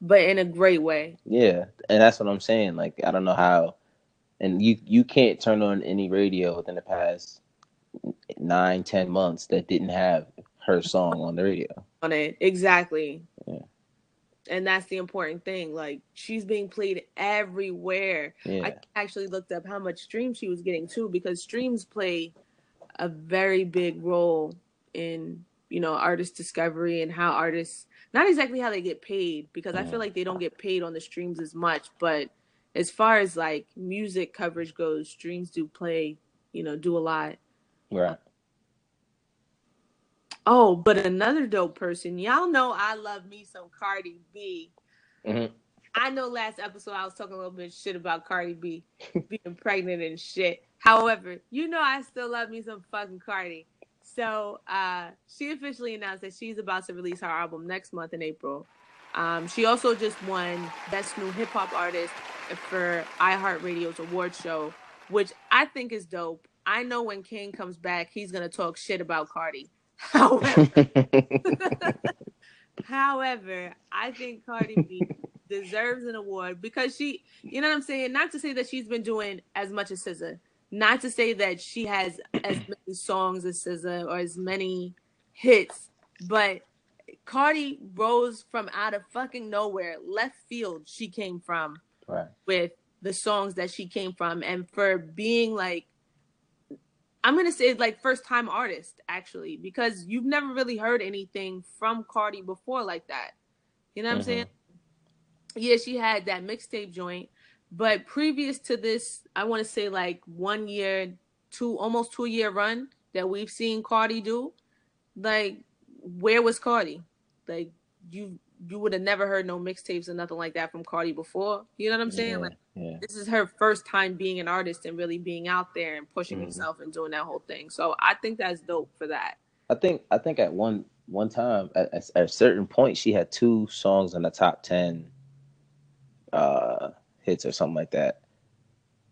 S2: but in a great way.
S3: Yeah, and that's what I'm saying. Like, I don't know how, and you you can't turn on any radio within the past nine, ten months that didn't have her song on the radio.
S2: on it. Exactly.
S3: Yeah.
S2: And that's the important thing. Like she's being played everywhere.
S3: Yeah,
S2: I actually looked up how much streams she was getting too, because streams play a very big role in you know artist discovery and how artists not exactly how they get paid because I feel like they don't get paid on the streams as much, but as far as like music coverage goes, streams do play, you know, do a lot.
S3: right.
S2: Oh, but another dope person, y'all know I love me some Cardi B.
S3: Mhm.
S2: I know last episode I was talking a little bit shit about Cardi B being pregnant and shit. However, you know I still love me some fucking Cardi. So uh, she officially announced that she's about to release her album next month in April. Um, she also just won Best New Hip Hop Artist for iHeartRadio's award show, which I think is dope. I know when King comes back, he's gonna talk shit about Cardi. However, However, I think Cardi B deserves an award because she, you know what I'm saying? Not to say that she's been doing as much as SZA, not to say that she has as many songs as SZA or as many hits, but Cardi rose from out of fucking nowhere, left field she came from
S3: right.
S2: with the songs that she came from and for being like I'm gonna say like first time artist actually because you've never really heard anything from Cardi before like that. You know what I'm
S3: Mhm.
S2: saying? Yeah, she had that mixtape joint, but previous to this, I want to say like one year, two almost two year run that we've seen Cardi do, like where was Cardi? Like you you would have never heard no mixtapes or nothing like that from Cardi before. You know what I'm saying?
S3: Yeah,
S2: Like
S3: yeah.
S2: this is her first time being an artist and really being out there and pushing
S3: Mhm.
S2: herself and doing that whole thing. So I think that's dope for that.
S3: I think I think at one one time at, at at a certain point she had two songs in the top ten uh hits or something like that.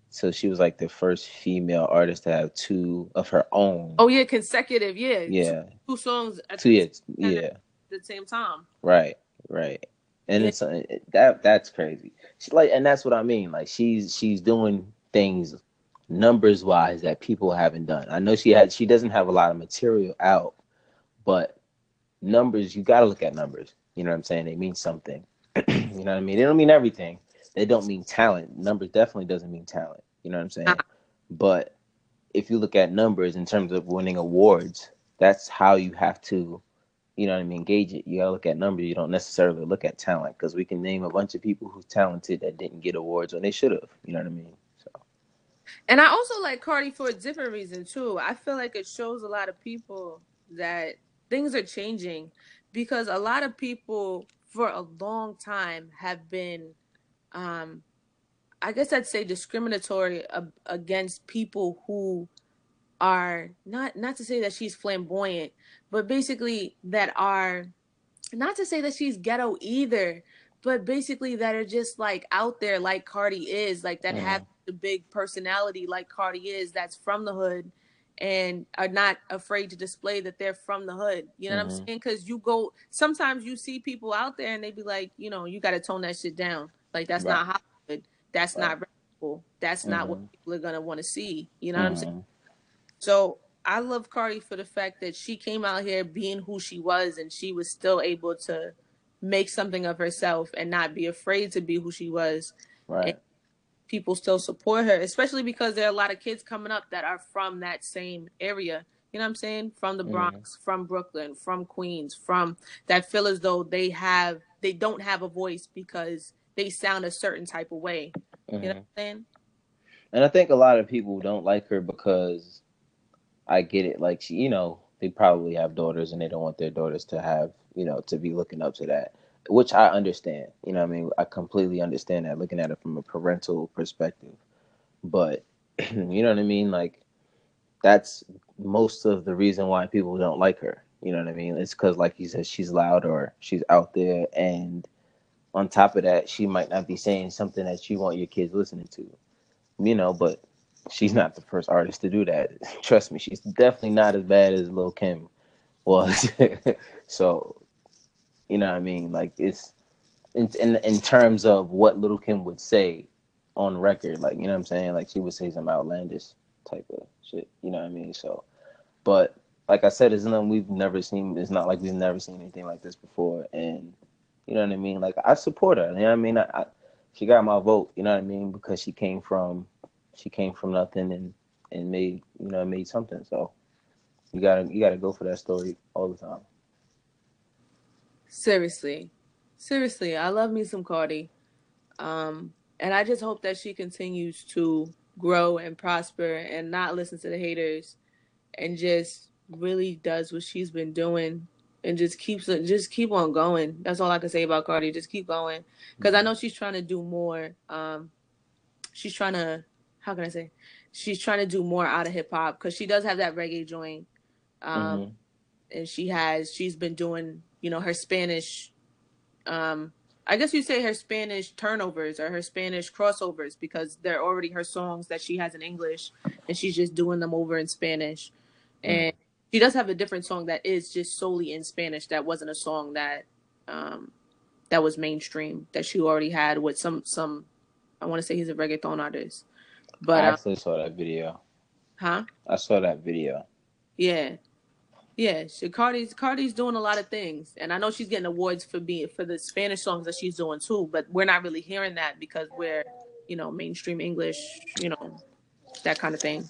S3: So she was like the first female artist to have two of her own.
S2: Oh yeah, consecutive, yeah.
S3: yeah,
S2: Two, two songs at
S3: two hits. Yeah,
S2: the same time.
S3: right, right. And
S2: Yeah.
S3: it's uh, that that's crazy. She like, and that's what I mean. Like she's she's doing things numbers wise that people haven't done. I know she had she doesn't have a lot of material out, but numbers you got to look at numbers. You know what I'm saying? They mean something. you know what I mean? They don't mean everything. They don't mean talent. Numbers definitely doesn't mean talent. You know what I'm saying? But if you look at numbers in terms of winning awards, that's how you have to, you know what I mean, gauge it. You gotta look at numbers. You don't necessarily look at talent because we can name a bunch of people who's talented that didn't get awards when they should have. You know what I mean? So
S2: And I also like Cardi for a different reason too. I feel like it shows a lot of people that things are changing because a lot of people for a long time have been um I guess I'd say discriminatory against people who are not not to say that she's flamboyant, but basically that are not to say that she's ghetto either, but basically that are just like out there like Cardi is, like that
S3: Mhm.
S2: have the big personality like Cardi is, that's from the hood and are not afraid to display that they're from the hood. You know what
S3: Mhm.
S2: I'm saying? Because you go sometimes you see people out there and they be like, you know, you got to tone that shit down. Like that's
S3: Right.
S2: not Hollywood. That's
S3: Right.
S2: not reputable. That's not what
S3: Mhm.
S2: people are gonna want to see. You know what I'm saying? So I love Cardi for the fact that she came out here being who she was and she was still able to make something of herself and not be afraid to be who she was.
S3: right.
S2: People still support her, especially because there are a lot of kids coming up that are from that same area. You know what I'm saying? From the. Bronx, from Brooklyn, from Queens, from that feel as though they have they don't have a voice because they sound a certain type of way. You know
S3: Mhm.
S2: what I'm saying?
S3: And I think a lot of people don't like her because I get it. Like she, you know, they probably have daughters and they don't want their daughters to have, you know, to be looking up to that, which I understand. You know, I mean, I completely understand that looking at it from a parental perspective. But you know what I mean? Like that's most of the reason why people don't like her. You know what I mean? It's because, like you said, she's loud or she's out there, and on top of that, she might not be saying something that you want your kids listening to you know, but she's not the first artist to do that. Trust me, she's definitely not as bad as Lil Kim was. so, you know what I mean? Like it's in, in in terms of what Little Kim would say on record, like you know what I'm saying? Like she would say some outlandish type of shit. You know what I mean? So, but like I said, it's nothing we've never seen. It's not like we've never seen anything like this before, and you know what I mean? Like I support her. You know what I mean? I, I she got my vote, you know what I mean, because she came from she came from nothing and and made you know made something. So you gotta you gotta go for that story all the time.
S2: Seriously. Seriously, I love me some Cardi. Um, and I just hope that she continues to grow and prosper and not listen to the haters and just really does what she's been doing and just keeps just keep on going. That's all I can say about Cardi. Just keep going. Because I know she's trying to do more. Um, she's trying to how can I say? She's trying to do more out of hip hop because she does have that reggae joint. Um,
S3: Mhm.
S2: and she has she's been doing you know her spanish um i guess you say her spanish turnovers or her spanish crossovers because they're already her songs that she has in english and she's just doing them over in spanish and she does have a different song that is just solely in spanish that wasn't a song that um that was mainstream that she already had with some some i want to say he's a reggaeton artist but
S3: I
S2: uh,
S3: actually saw that video.
S2: huh
S3: I saw that video.
S2: Yeah. Yeah, she, Cardi's Cardi's doing a lot of things, and I know she's getting awards for being for the Spanish songs that she's doing too. But we're not really hearing that because we're, you know, mainstream English, you know, that kind of thing.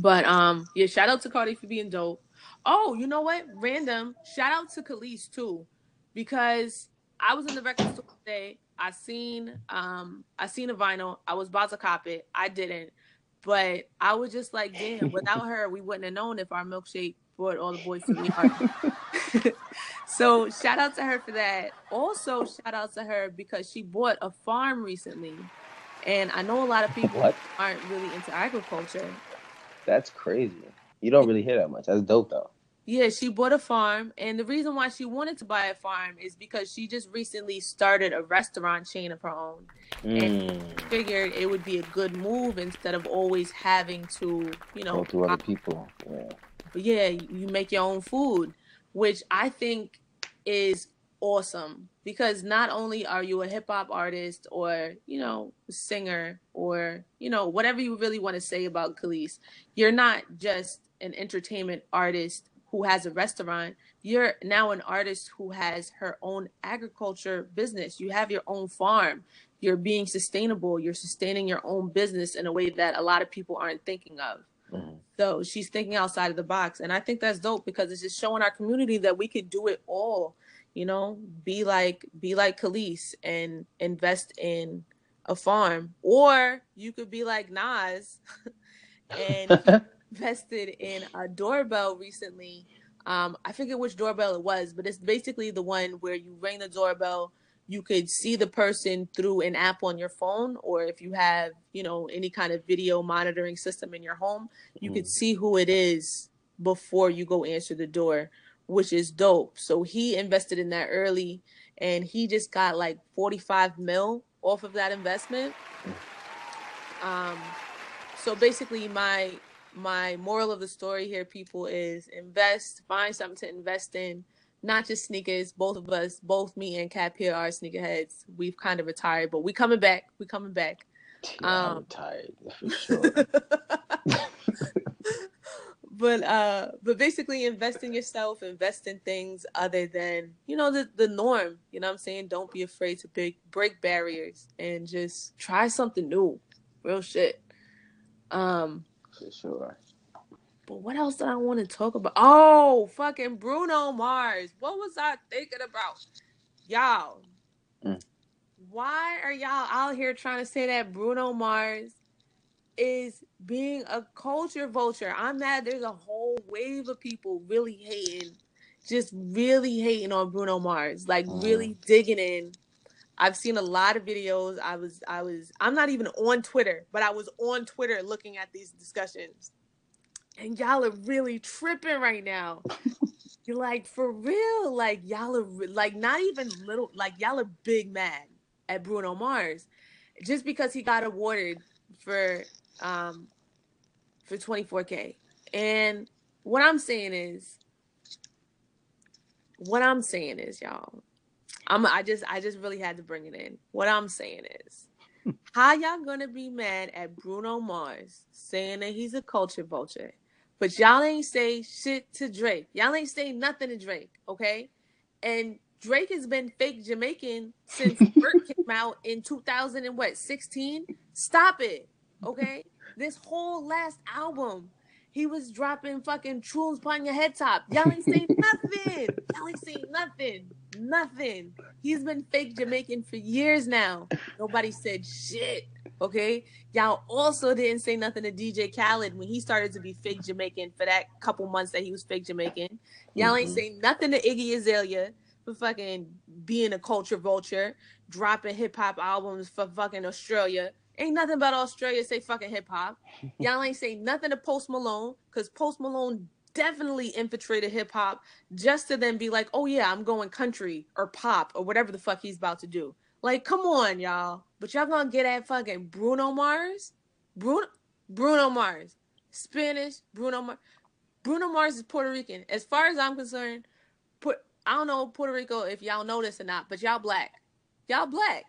S2: But um, yeah, shout out to Cardi for being dope. Oh, you know what? Random shout out to Kelis too, because I was in the record store today. I seen um I seen a vinyl. I was about to cop it. I didn't. But I was just like, damn, without her, we wouldn't have known if our milkshake brought all the boys to the yard. so shout out to her for that. Also, shout out to her because she bought a farm recently. And I know a lot of people
S3: What?
S2: aren't really into agriculture.
S3: That's crazy. You don't really hear that much. That's dope though.
S2: Yeah, she bought a farm, and the reason why she wanted to buy a farm is because she just recently started a restaurant chain of her own.
S3: Mm.
S2: Figured it would be a good move instead of always having to, you know,
S3: Go to other people. Yeah.
S2: but yeah, you make your own food, which I think is awesome because not only are you a hip hop artist or, you know, singer or, you know, whatever you really want to say about Kelis, you're not just an entertainment artist who has a restaurant. You're now an artist who has her own agriculture business. You have your own farm. You're being sustainable. You're sustaining your own business in a way that a lot of people aren't thinking of.
S3: Mhm.
S2: So she's thinking outside of the box. And I think that's dope because it's just showing our community that we could do it all. You know, be like be like Kelis and invest in a farm. Or you could be like Nas and invested in a doorbell recently. Um, I forget which doorbell it was, but it's basically the one where you ring the doorbell, you could see the person through an app on your phone, or if you have, you know, any kind of video monitoring system in your home, you could see who it is before you go answer the door, which is dope. So he invested in that early and he just got like 45 mil off of that investment. Um, so basically my my moral of the story here people is invest find something to invest in. Not just sneakers. Both of us both me and cap here are sneakerheads. We've kind of retired but we coming back. We coming back.
S3: Yeah,
S2: Um,
S3: I'm tired for sure.
S2: but uh but basically invest in yourself invest in things other than you know the the norm you know what i'm saying? Don't be afraid to big break barriers and just try something new. Real shit. Um
S3: for sure.
S2: But what else did I want to talk about? Oh, fucking Bruno Mars. What was I thinking about? Y'all,
S3: Mm.
S2: why are y'all out here trying to say that Bruno Mars is being a culture vulture? I'm mad there's a whole wave of people really hating, just really hating on Bruno Mars, like
S3: Mm.
S2: really digging in. I've seen a lot of videos. I was, I was, I'm not even on Twitter, but I was on Twitter looking at these discussions and y'all are really tripping right now. You're like for real, like y'all are like not even little, like y'all are big mad at Bruno Mars just because he got awarded for um for 24k. And what I'm saying is, what I'm saying is, y'all, I'm I just I just really had to bring it in. What I'm saying is. How y'all gonna be mad at Bruno Mars saying that he's a culture vulture, but y'all ain't say shit to Drake? Y'all ain't say nothing to Drake, okay? And Drake has been fake Jamaican since Burt came out in 2000 and what 16. Stop it, okay? This whole last album, he was dropping fucking tunes upon your head top. Y'all ain't saying nothing. Y'all ain't saying nothing. Nothing. He's been fake Jamaican for years now. Nobody said shit. Okay. Y'all also didn't say nothing to DJ Khaled when he started to be fake Jamaican for that couple months that he was fake Jamaican. Y'all ain't
S3: Mhm.
S2: saying nothing to Iggy Azalea for fucking being a culture vulture, dropping hip hop albums for fucking Australia. Ain't nothing about Australia say fucking hip hop. Y'all ain't say nothing to Post Malone because Post Malone definitely infiltrated hip hop just to then be like, oh yeah, I'm going country or pop or whatever the fuck he's about to do. Like, come on, y'all. But y'all gonna get at fucking Bruno Mars? Bruno Bruno Mars. Spanish, Bruno Mars. Bruno Mars is Puerto Rican. As far as I'm concerned, put I don't know Puerto Rico if y'all know this or not, but y'all black. Y'all black.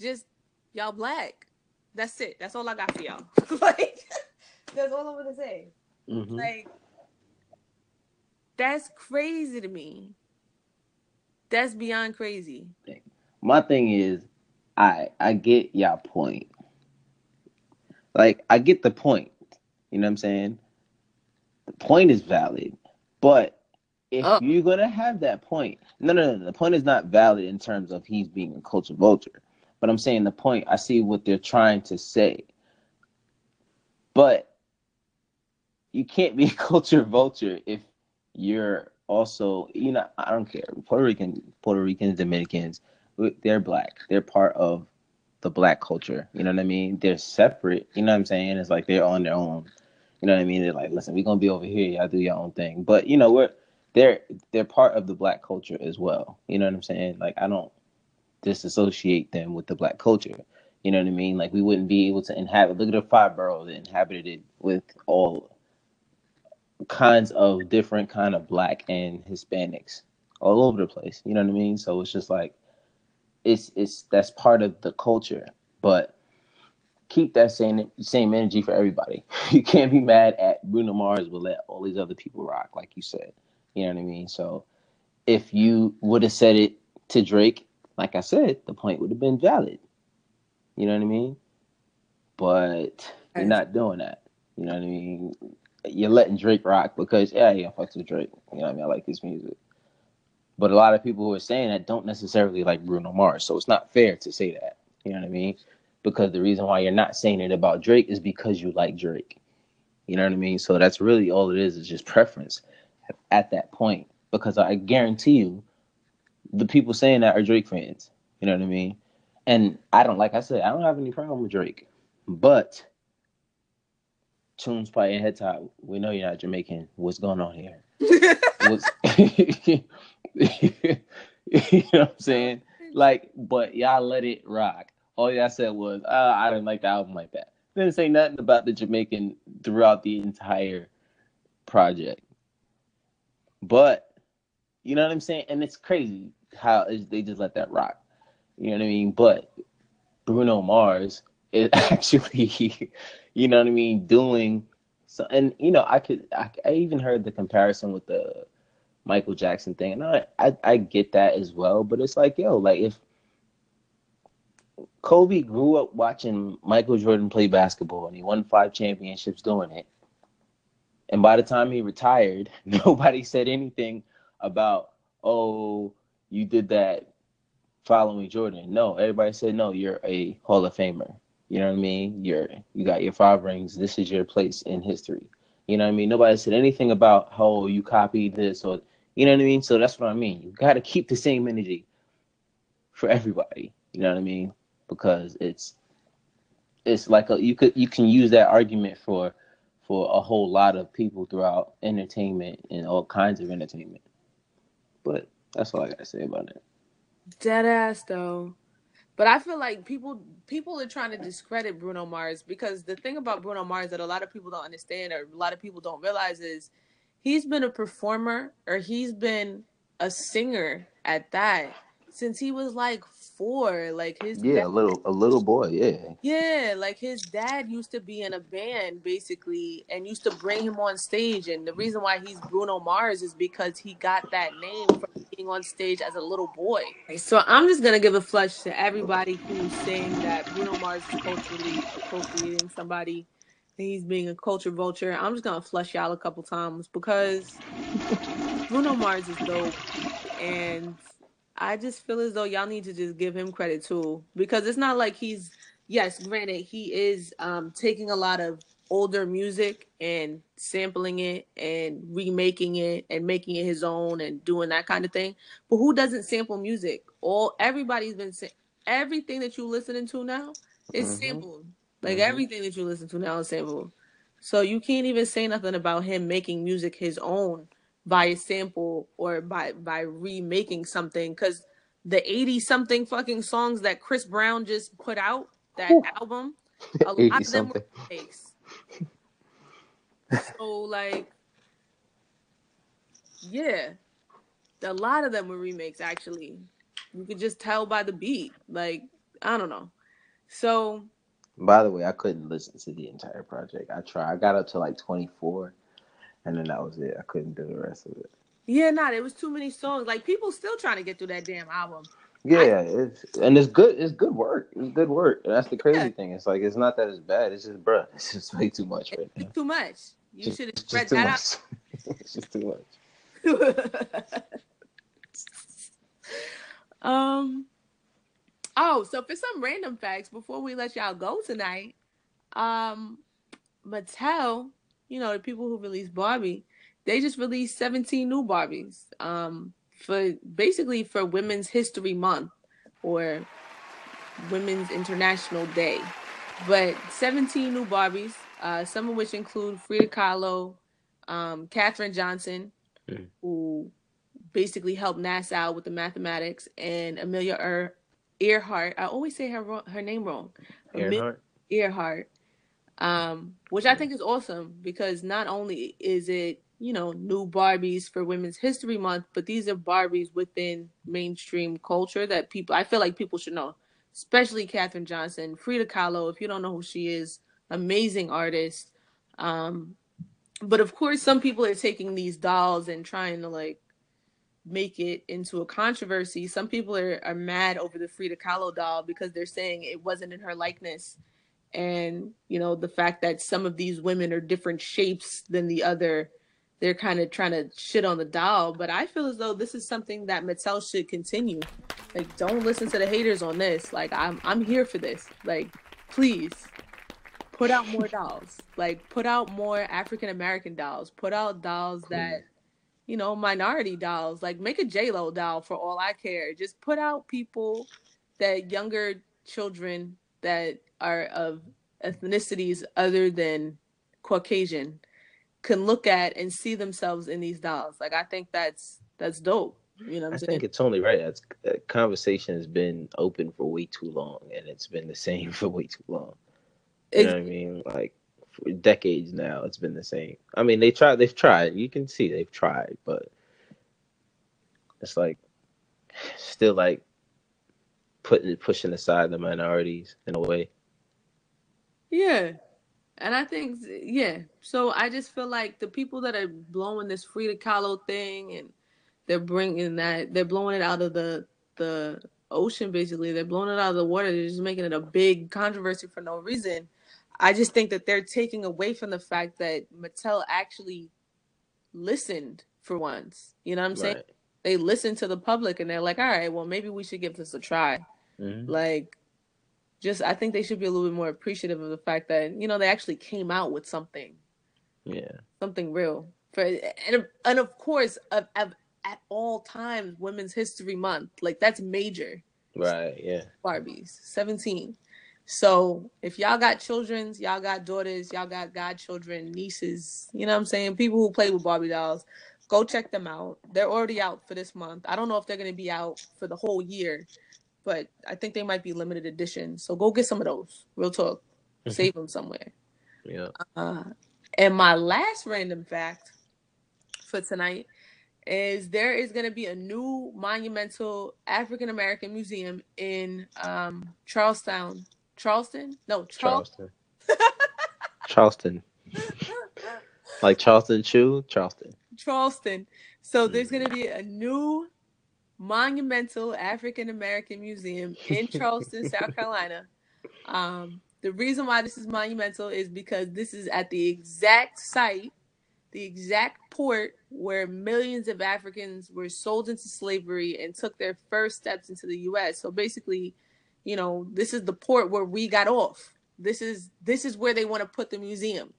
S2: Just y'all black. That's it. That's all I got for y'all. like that's all I'm gonna say.
S3: Mhm.
S2: Like that's crazy to me. That's beyond crazy.
S3: My thing is, I I get y'all point. Like I get the point. You know what I'm saying? The point is valid, but if
S2: Oh.
S3: you're gonna have that point, no, no, no, the point is not valid in terms of he's being a culture vulture. But I'm saying the point. I see what they're trying to say. but you can't be a culture vulture if you're also, you know, I don't care. Puerto Rican, Puerto Ricans, Dominicans, they're black. They're part of the black culture. You know what I mean? They're separate. You know what I'm saying? It's like they're on their own. You know what I mean? They're like, listen, we're gonna be over here. Y'all do your own thing. But you know, we're they're they're part of the black culture as well. You know what I'm saying? Like I don't disassociate them with the black culture. You know what I mean? Like we wouldn't be able to inhabit. Look at the five boroughs that inhabited it with all kinds of different kind of black and Hispanics all over the place. You know what I mean? So it's just like it's it's that's part of the culture, but keep that same same energy for everybody. You can't be mad at Bruno Mars, but let all these other people rock, like you said. You know what I mean? So if you would have said it to Drake, like I said, the point would have been valid. You know what I mean? But you're not doing that. You know what I mean? You're letting Drake rock because yeah, yeah, fucks with Drake. You know what I mean? I like his music. But a lot of people who are saying that don't necessarily like Bruno Mars. So it's not fair to say that. You know what I mean? Because the reason why you're not saying it about Drake is because you like Drake. You know what I mean? So that's really all it is, is just preference at that point. Because I guarantee you, the people saying that are Drake fans. You know what I mean? And I don't, like I said, I don't have any problem with Drake. But tunes your head top. We know you're not Jamaican. What's going on here? You know what I'm saying? Like, but y'all let it rock. All y'all said was, uh, I didn't like the album like that. Didn't say nothing about the Jamaican throughout the entire project. But you know what I'm saying? And it's crazy how they just let that rock. You know what I mean? But Bruno Mars is actually, you know what I mean, doing so. And you know, I could, I, I even heard the comparison with the Michael Jackson thing, and I, I, I get that as well. But it's like, yo, like if Kobe grew up watching Michael Jordan play basketball and he won five championships doing it. And by the time he retired, nobody said anything about, oh, you did that following Jordan. No, everybody said, no, you're a Hall of Famer. You know what I mean? You're you got your five rings. This is your place in history. You know what I mean? Nobody said anything about how you copied this or you know what I mean? So that's what I mean. You got to keep the same energy for everybody. You know what I mean? Because it's it's like a, you could you can use that argument for for a whole lot of people throughout entertainment and all kinds of entertainment. But that's all I gotta say about it.
S2: Dead ass though. But I feel like people people are trying to discredit Bruno Mars because the thing about Bruno Mars that a lot of people don't understand or a lot of people don't realize is he's been a performer or he's been a singer at that since he was like four. Like his
S3: yeah,
S2: dad,
S3: a little a little boy, yeah.
S2: Yeah, like his dad used to be in a band basically and used to bring him on stage. And the reason why he's Bruno Mars is because he got that name from being on stage as a little boy. So I'm just gonna give a flush to everybody who's saying that Bruno Mars is culturally appropriating somebody he's being a culture vulture. I'm just gonna flush y'all a couple times because Bruno Mars is dope and I just feel as though y'all need to just give him credit too, because it's not like he's yes, granted he is um, taking a lot of older music and sampling it and remaking it and making it his own and doing that kind of thing. But who doesn't sample music? All everybody's been sa- everything that you listening to now is
S3: Mhm.
S2: sampled. Like
S3: Mhm.
S2: everything that you listen to now is sampled. So you can't even say nothing about him making music his own by a sample or by by remaking something because the 80 something fucking songs that chris brown just put out that
S3: Whew.
S2: album a lot of them were remakes so like yeah a lot of them were remakes actually you could just tell by the beat like i don't know so
S3: By the way, I couldn't listen to the entire project. I tried. I got up to like 24, and then that was it. I couldn't do the rest of it.
S2: yeah nah there was too many songs like people still trying to get through that damn album
S3: Yeah, it's and it's good. It's good work. It's good work. And that's the crazy
S2: Yeah.
S3: thing. It's like it's not that it's bad. It's just, bruh, it's just way too much right now.
S2: too much you should have spread that out
S3: it's just too much.
S2: um. Oh, so for some random facts before we let y'all go tonight, um, Mattel, you know, the people who released Barbie, they just released 17 new Barbies. Um, for basically for Women's History Month or Women's International Day. But 17 new Barbies, uh, some of which include Frida Kahlo, um, Katherine Johnson,
S3: Mm.
S2: who basically helped NASA out with the mathematics, and Amelia er- Earhart. I always say her her name wrong.
S3: Earhart.
S2: Earhart, um, which I think is awesome because not only is it you know new Barbies for Women's History Month, but these are Barbies within mainstream culture that people I feel like people should know, especially Katherine Johnson, Frida Kahlo. If you don't know who she is, amazing artist. Um, but of course, some people are taking these dolls and trying to like make it into a controversy. Some people are, are mad over the Frida Kahlo doll because they're saying it wasn't in her likeness. And, you know, the fact that some of these women are different shapes than the other, they're kind of trying to shit on the doll. But I feel as though this is something that Mattel should continue. Like, don't listen to the haters on this. Like, I'm I'm here for this. Like, please put out more dolls. Like, put out more African American dolls. Put out dolls that you know, minority dolls. Like make a J Lo doll for all I care. Just put out people that younger children that are of ethnicities other than Caucasian can look at and see themselves in these dolls. Like I think that's that's dope. You know what
S3: I
S2: I'm saying?
S3: think it's only right. That's that conversation has been open for way too long, and it's been the same for way too long. You know what I mean? Like for decades now, it's been the same. I mean, they tried. They've tried. You can see they've tried, but it's like still like putting pushing aside the minorities in a way.
S2: Yeah. And I think, yeah. So I just feel like the people that are blowing this Frida Kahlo thing and they're bringing that, they're blowing it out of the the ocean basically. They're blowing it out of the water. They're just making it a big controversy for no reason. I just think that they're taking away from the fact that Mattel actually listened for once. You know what I'm saying?
S3: Right.
S2: They listened to the public and they're like, all right, well, maybe we should give this a try
S3: Mhm.
S2: like just i think they should be a little bit more appreciative of the fact that you know they actually came out with something.
S3: Yeah.
S2: something real. For and, and of course of, of, at all times women's history month. Like that's major.
S3: Right. Yeah.
S2: barbies 17 so if y'all got childrens y'all got daughters y'all got godchildren nieces you know what i'm saying? People who play with barbie dolls go check them out. They're already out for this month. I don't know if they're going to be out for the whole year but i think they might be limited edition so go get some of those real talk save them somewhere
S3: Yeah.
S2: uh, and my last random fact for tonight is there is going to be a new monumental African American museum in um, Charlestown. Charleston? No, Charl-
S3: Charleston. Charleston. Like Charleston Chew, Charleston.
S2: Charleston. So there's going to be a new monumental African American museum in Charleston, South Carolina. Um, the reason why this is monumental is because this is at the exact site, the exact port where millions of Africans were sold into slavery and took their first steps into the U.S. So basically, you know, this is the port where we got off. This is this is where they want to put the museum.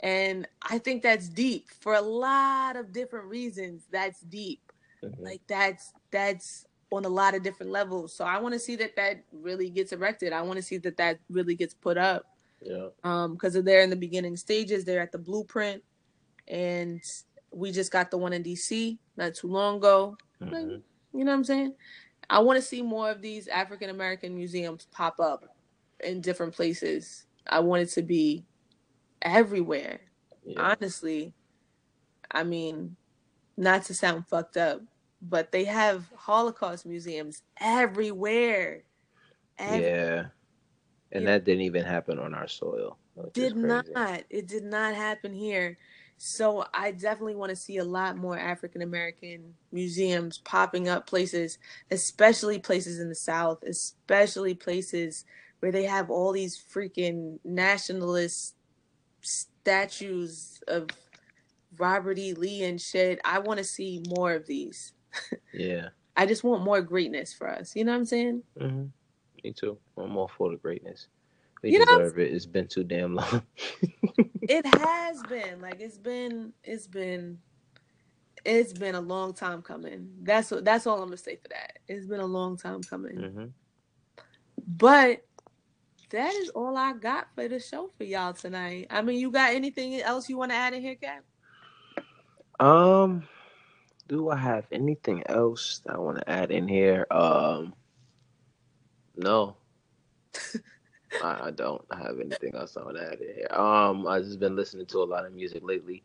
S2: And I think that's deep for a lot of different reasons. That's deep.
S3: Mhm.
S2: Like that's that's on a lot of different levels. So I want to see that that really gets erected. I want to see that that really gets put up.
S3: Yeah.
S2: Um, because they're in the beginning stages. They're at the blueprint, and we just got the one in DC not too long ago. Like,
S3: Mhm.
S2: you know what I'm saying? I want to see more of these African American museums pop up in different places. I want it to be everywhere.
S3: Yeah.
S2: Honestly, I mean, not to sound fucked up, but they have Holocaust museums everywhere. Every-
S3: Yeah. And
S2: Yeah.
S3: that didn't even happen on our soil.
S2: did not. It did not happen here. So I definitely want to see a lot more African American museums popping up places, especially places in the South, especially places where they have all these freaking nationalist statues of Robert E. Lee and shit. I want to see more of these.
S3: Yeah.
S2: I just want more greatness for us. You know what I'm saying?
S3: hmm Me too. I'm all for the greatness. We
S2: You know-
S3: it. It's been too damn long.
S2: It has been like it's been it's been it's been a long time coming. That's what that's all I'm gonna say for that. It's been a long time coming.
S3: hmm
S2: But that is all I got for the show for y'all tonight. I mean, you got anything else you want to add in here, Cap?
S3: Um, do I have anything else that I want to add in here? Um, no, I, I don't have anything else I want to add in here. Um, I've just been listening to a lot of music lately.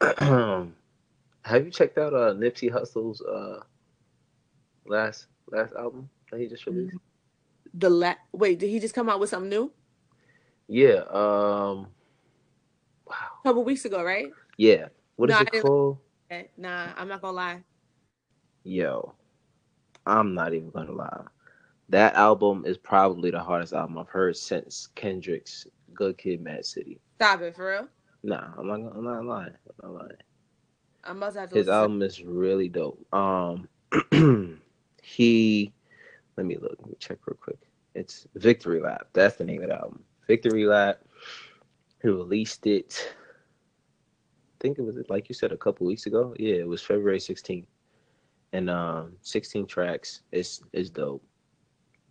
S3: have you checked out uh Nipsey Hussle's uh last last album that he just released?
S2: The la- wait, did he just come out with something new?
S3: Yeah. Um. Wow.
S2: A couple weeks ago, right?
S3: Yeah. What is
S2: No, I
S3: it called?
S2: Nah, I'm not gonna lie.
S3: Yo, I'm not even gonna lie. That album is probably the hardest album I've heard since Kendrick's Good Kid, Mad City.
S2: Stop it for real.
S3: Nah, I'm not. I'm not lying. I'm not lying.
S2: I'm about to have to.
S3: His album is really dope. Um, he. Let me look. Let me check real quick. It's Victory Lap. That's the name of the album. Victory Lap. He released it. I think it was like you said a couple weeks ago. Yeah, it was February 16th. And um 16 tracks. It's it's dope.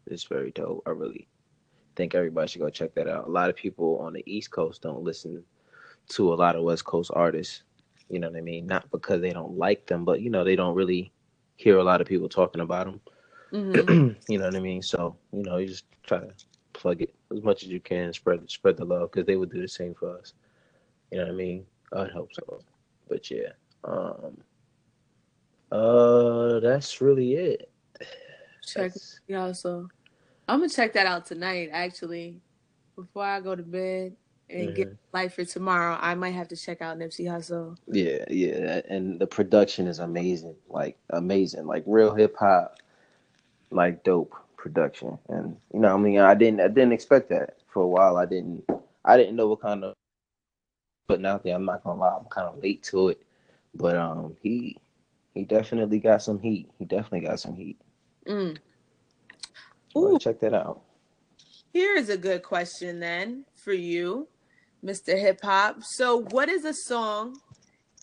S3: It's very dope. I really think everybody should go check that out. A lot of people on the East Coast don't listen to a lot of West Coast artists. You know what I mean? Not because they don't like them, but you know they don't really hear a lot of people talking about them.
S2: Mhm.
S3: you know what I mean? So you know, you just try to plug it as much as you can, spread spread the love because they would do the same for us. You know what I mean? I would hope so. But yeah, um, uh, that's really it.
S2: Check yeah. So I'm gonna check that out tonight. Actually, before I go to bed and get
S3: Mhm.
S2: light for tomorrow, I might have to check out Nipsey Hussle.
S3: Yeah, yeah, and the production is amazing, like amazing, like real hip hop, like dope production. And you know, I mean, I didn't, I didn't expect that for a while. I didn't, I didn't know what kind of putting out there. I'm not gonna lie, I'm kind of late to it, but um, he, he definitely got some heat. He definitely got some heat.
S2: Mm. Ooh,
S3: check that out.
S2: here is a good question then for you, Mr. Hip Hop. So, what is a song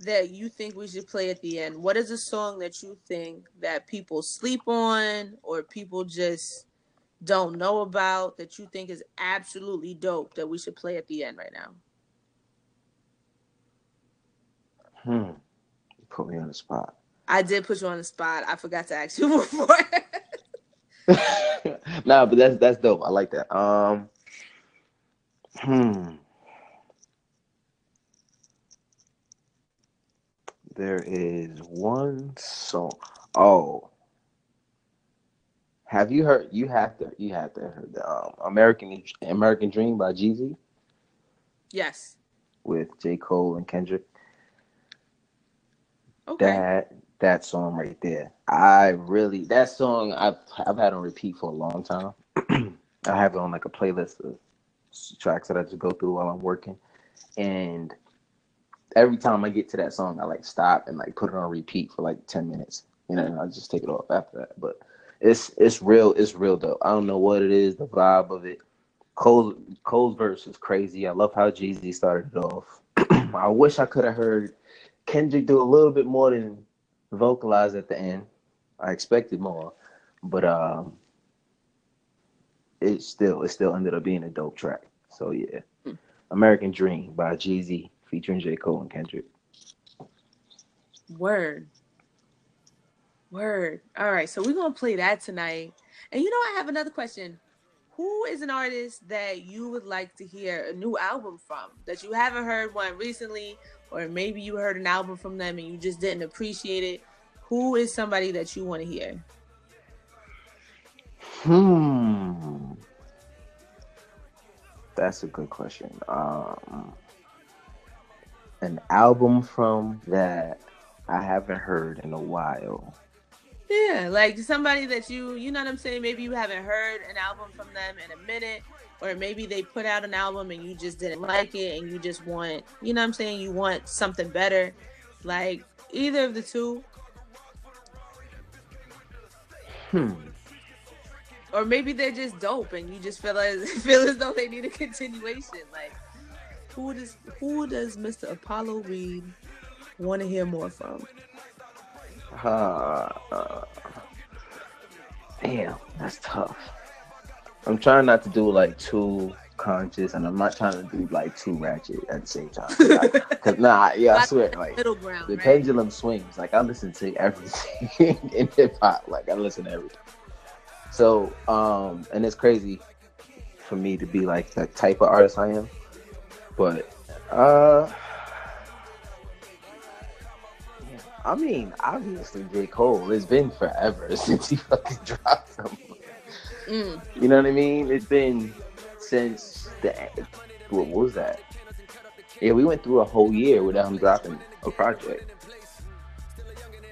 S2: that you think we should play at the end? What is a song that you think that people sleep on or people just don't know about that you think is absolutely dope that we should play at the end right now?
S3: Hmm. You put me on the spot.
S2: I did put you on the spot. I forgot to ask you before.
S3: nah, but that's that's dope. I like that. Um, hmm. There is one song. Oh, have you heard? You have to. You have to heard the um, American American Dream by Jeezy
S2: yes.
S3: with J Cole and Kendrick.
S2: Okay.
S3: That that song right there. I really that song I've I've had on repeat for a long time. I have it on like a playlist of tracks that I just go through while I'm working, and every time I get to that song, I like stop and like put it on repeat for like ten minutes. You know, I just take it off after that. But it's it's real. It's real though. I don't know what it is, the vibe of it. Cole Cole's verse is crazy. I love how Jeezy started it off. I wish I could have heard Kendrick do a little bit more than vocalize at the end. I expected more, but um, it still it still ended up being a dope track. So yeah, American Dream by Jeezy featuring J Cole and Kendrick.
S2: Word. Word. All right. So we're going to play that tonight. And you know, I have another question. Who is an artist that you would like to hear a new album from that you haven't heard one recently, or maybe you heard an album from them and you just didn't appreciate it? Who is somebody that you want to hear?
S3: Hmm, that's a good question. Um, an album from that I haven't heard in a while.
S2: Yeah, like somebody that you, you know what I'm saying? Maybe you haven't heard an album from them in a minute, or maybe they put out an album and you just didn't like it and you just want, you know what I'm saying? You want something better. Like either of the two.
S3: Hmm.
S2: or maybe they're just dope and you just feel as feel as though they need a continuation. Like who does who does Mr. Apollo Reed want to hear more from?
S3: Uh, uh, damn, that's tough. I'm trying not to do like too conscious, and I'm not trying to do like too ratchet at the same time. Cause nah, yeah, I swear, like
S2: ground,
S3: the
S2: right?
S3: pendulum swings. Like I listen to everything in hip hop. Like I listen to everything. So, um, and it's crazy for me to be like the type of artist I am, but uh. I mean, obviously J. Cole. It's been forever since he fucking dropped something.
S2: Mm.
S3: You know what I mean? It's been since the what was that? Yeah, we went through a whole year without him dropping a project,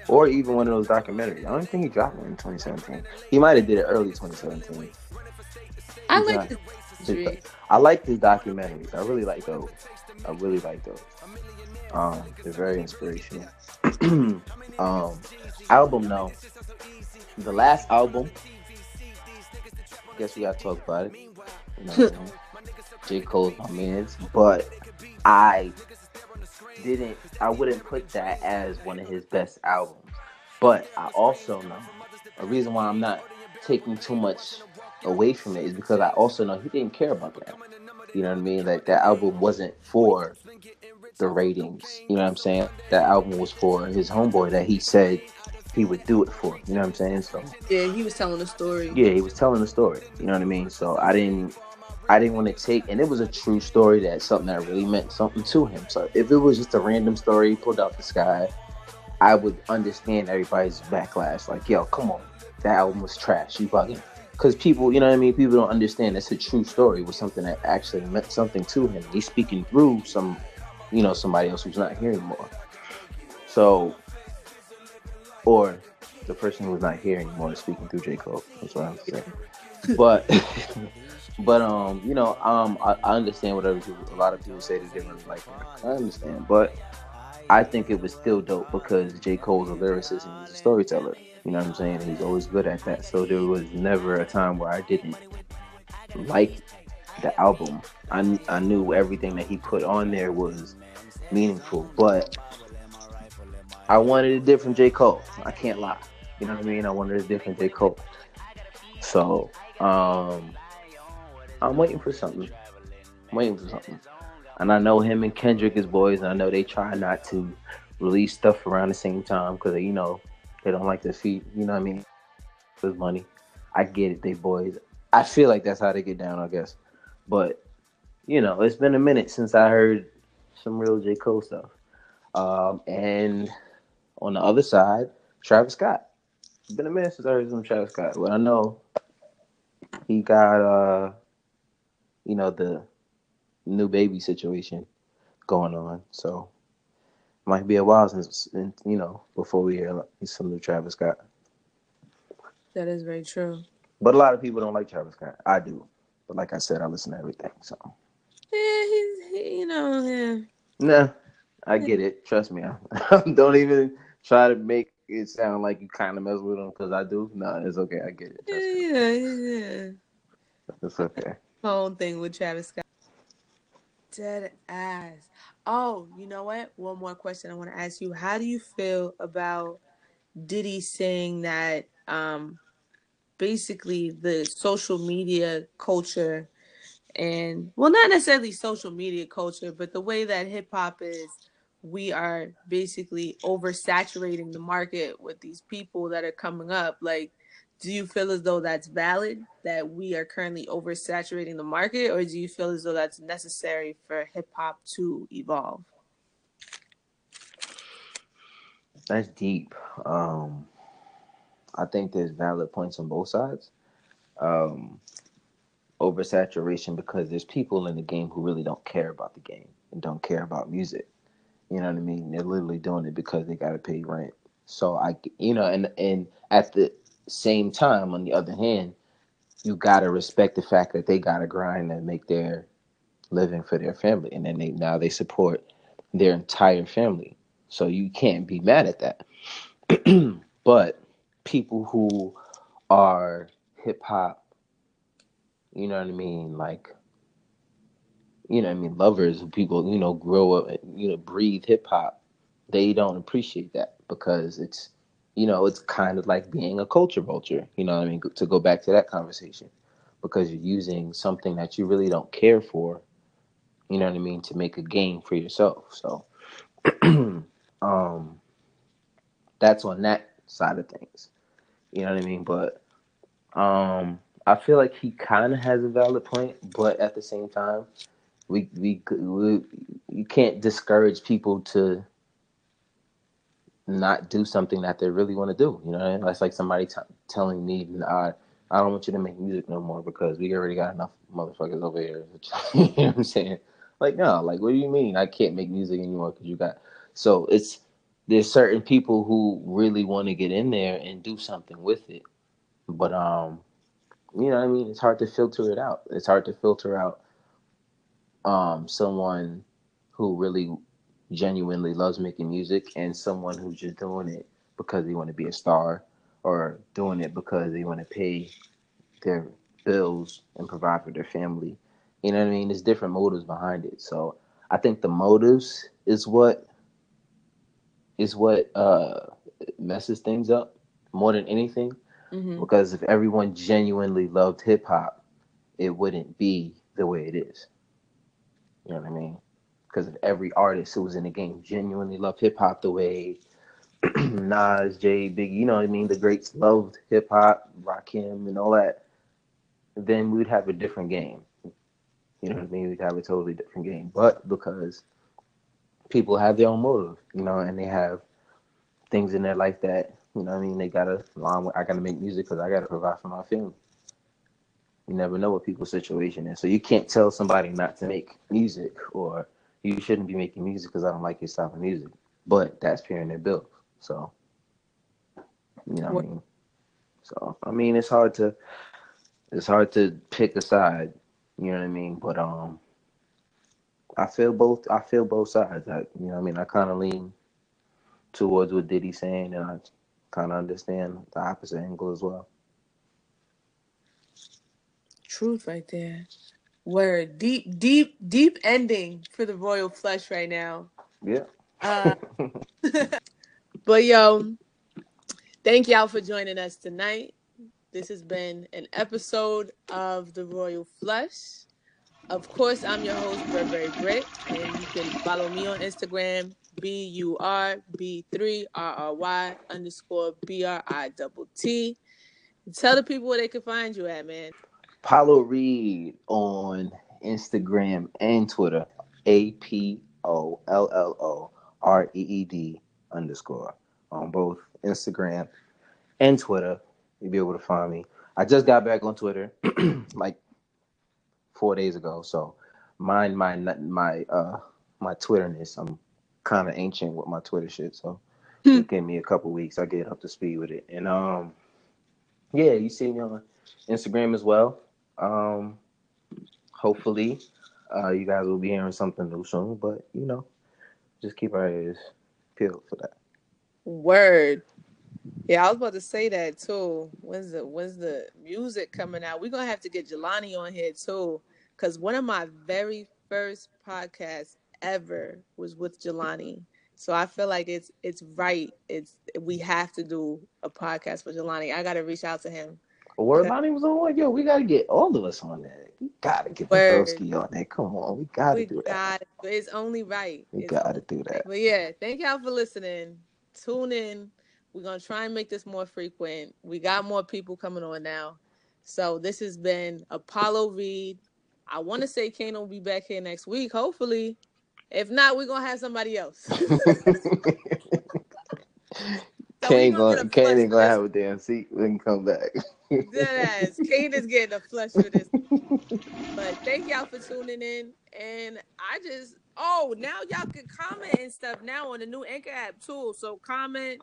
S3: or even one of those documentaries. I don't think he dropped one in 2017. He might have did it early 2017.
S2: I
S3: He's
S2: like
S3: not- his- I like his documentaries. I really like those. I really like those. Um, they're very inspirational. um, album no. The last album. Guess we gotta talk about it. J. Cole's my man's, but I didn't. I wouldn't put that as one of his best albums. But I also know a reason why I'm not taking too much away from it is because I also know he didn't care about that. You know what I mean? Like that album wasn't for the ratings. You know what I'm saying? That album was for his homeboy that he said he would do it for. You know what I'm saying? So
S2: Yeah, he was telling the story.
S3: yeah, he was telling the story. You know what I mean? So I didn't I didn't want to take and it was a true story that something that really meant something to him. So if it was just a random story pulled out the sky, I would understand everybody's backlash. Like, yo, come on. That album was trash. You bugging. Because people, you know what I mean? People don't understand it's a true story. Was something that actually meant something to him. He's speaking through some, you know, somebody else who's not here anymore. So, or the person who's not here anymore is speaking through J. Cole. That's what I'm saying. But, but um, you know, um, I, I understand what other people, a lot of people say that they don't like. I understand, but I think it was still dope because J. Cole's a lyricist and he's a storyteller. You know what I'm saying? He's always good at that. So there was never a time where I didn't like the album. I, I knew everything that he put on there was meaningful, but I wanted a different J. Cole. I can't lie. You know what I mean? I wanted a different J. Cole. So, um, I'm waiting for something. I'm waiting for something. And I know him and Kendrick is boys, and I know they try not to release stuff around the same time because you know they don't like to feed. You know what I mean? For money, I get it. They boys. I feel like that's how they get down, I guess. But you know, it's been a minute since I heard some real J Cole stuff. Um, and on the other side, Travis Scott. It's been a minute since I heard some Travis Scott, but I know he got uh, you know, the new baby situation going on. So might be a while since you know before we hear some new Travis Scott.
S2: That is very true.
S3: But a lot of people don't like Travis Scott. I do, but like I said, I listen to everything. So
S2: Yeah, he's he, you know, yeah.
S3: nah, I get it. Trust me. I don't even try to make it sound like you kind of mess with him because I do. No, it's okay. I get it. Me.
S2: Yeah, yeah, yeah.
S3: It's okay.
S2: My own thing with Travis Scott. Dead ass. Oh, you know what? One more question I want to ask you. How do you feel about Diddy saying that um basically the social media culture and well not necessarily social media culture, but the way that hip hop is we are basically oversaturating the market with these people that are coming up. Like, do you feel as though that's valid that we are currently oversaturating the market, or do you feel as though that's necessary for hip hop to evolve?
S3: That's deep. Um, I think there's valid points on both sides. Um, oversaturation because there's people in the game who really don't care about the game and don't care about music. You know what I mean? They're literally doing it because they got to pay rent. So I, you know, and and at the same time, on the other hand, you got to respect the fact that they got to grind and make their living for their family, and then they now they support their entire family. So you can't be mad at that. but people who are hip hop you know what I mean, like you know I mean, lovers of people, you know, grow up you know, breathe hip hop, they don't appreciate that because it's you know, it's kind of like being a culture vulture, you know I mean, to go back to that conversation. Because you're using something that you really don't care for, you know what I mean, to make a gain for yourself. So um that's on that side of things. You know what I mean? But um I feel like he kind of has a valid point, but at the same time, we, we we you can't discourage people to not do something that they really want to do. You know, that's like somebody t- telling me, "I I don't want you to make music no more because we already got enough motherfuckers over here." you know what I'm saying? Like, no, like, what do you mean I can't make music anymore because you got? So it's there's certain people who really want to get in there and do something with it, but um, you know, I mean, it's hard to filter it out. It's hard to filter out um someone who really genuinely loves making music and someone who's just doing it because they want to be a star or doing it because they want to pay their bills and provide for their family. You know what I mean? There's different motives behind it. So I think the motives is what is what uh messes things up more than anything.
S2: Mhm.
S3: Because if everyone genuinely loved hip hop, it wouldn't be the way it is. You know what I mean? Because if every artist who was in the game genuinely loved hip hop the way Nas, Jay, Biggie, you know what I mean? The greats loved hip hop, Rakim, and all that, then we'd have a different game. You know what I mean? We'd have a totally different game. But because people have their own motive, you know, and they have things in their life that, you know I mean, they gotta, I gotta make music because I gotta provide for my family. You never know what people's situation is. So you can't tell somebody not to make music or you shouldn't be making music because I don't like your style of music. But that's paying their bills. So, you know what I mean? So, I mean, it's hard to, it's hard to pick a side. You know what I mean? But, um, I feel both. I feel both sides. I, you know, what I mean, I kind of lean towards what Diddy's saying, and I kind of understand the opposite angle as well.
S2: Truth right there. Word. Deep, deep, deep ending for the Royal Flush right now.
S3: Yeah.
S2: Uh, but yo, thank y'all for joining us tonight. This has been an episode of the Royal Flush. Of course, I'm your host, Burberry Britt, and you can follow me on Instagram, B U R B 3 R R Y underscore B R I double T. Tell the people where they can find you at, man.
S3: Apollo Reed on Instagram and Twitter. A P O L L O R E E D underscore on both Instagram and Twitter. You'll be able to find me. I just got back on Twitter like four days ago, so mind my my uh my Twitterness. I'm kind of ancient with my Twitter shit, so just give me a couple weeks. I get up to speed with it, and um, yeah, you see me on Instagram as well. Um, hopefully, uh, you guys will be hearing something new soon. But you know, just keep our ears peeled for that.
S2: Word. Yeah, I was about to say that too. When's the when's the music coming out? We're gonna have to get Jelani on here too. Cause one of my very first podcasts ever was with Jelani. So I feel like it's it's right. It's we have to do a podcast with Jelani. I gotta reach out to him.
S3: Word
S2: Okay.
S3: Lonnie was on. Yo, we gotta get all of us on that. We gotta get the
S2: Word.
S3: on that. Come on, we gotta
S2: we
S3: do that.
S2: Gotta, it's only right.
S3: We
S2: It's
S3: gotta do that.
S2: But yeah, thank y'all for listening. Tune in. We're gonna try and make this more frequent. We got more people coming on now. So this has been Apollo Reed. I want to say Kane will be back here next week, hopefully. If not, we're gonna have somebody else. so
S3: Kane
S2: gonna
S3: Kane ain't gonna have a damn seat when he come back.
S2: Deadass. Kane is getting a flush for this. But thank y'all for tuning in. And I just oh now y'all can comment and stuff now on the new Anchor app too. So comment,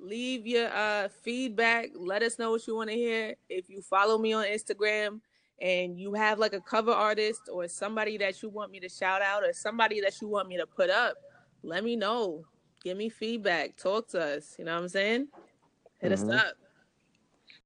S2: leave your uh feedback, let us know what you want to hear. If you follow me on Instagram and you have like a cover artist or somebody that you want me to shout out or somebody that you want me to put up, let me know. Give me feedback. Talk to us. You know what I'm saying? Hit
S3: Mhm.
S2: us up.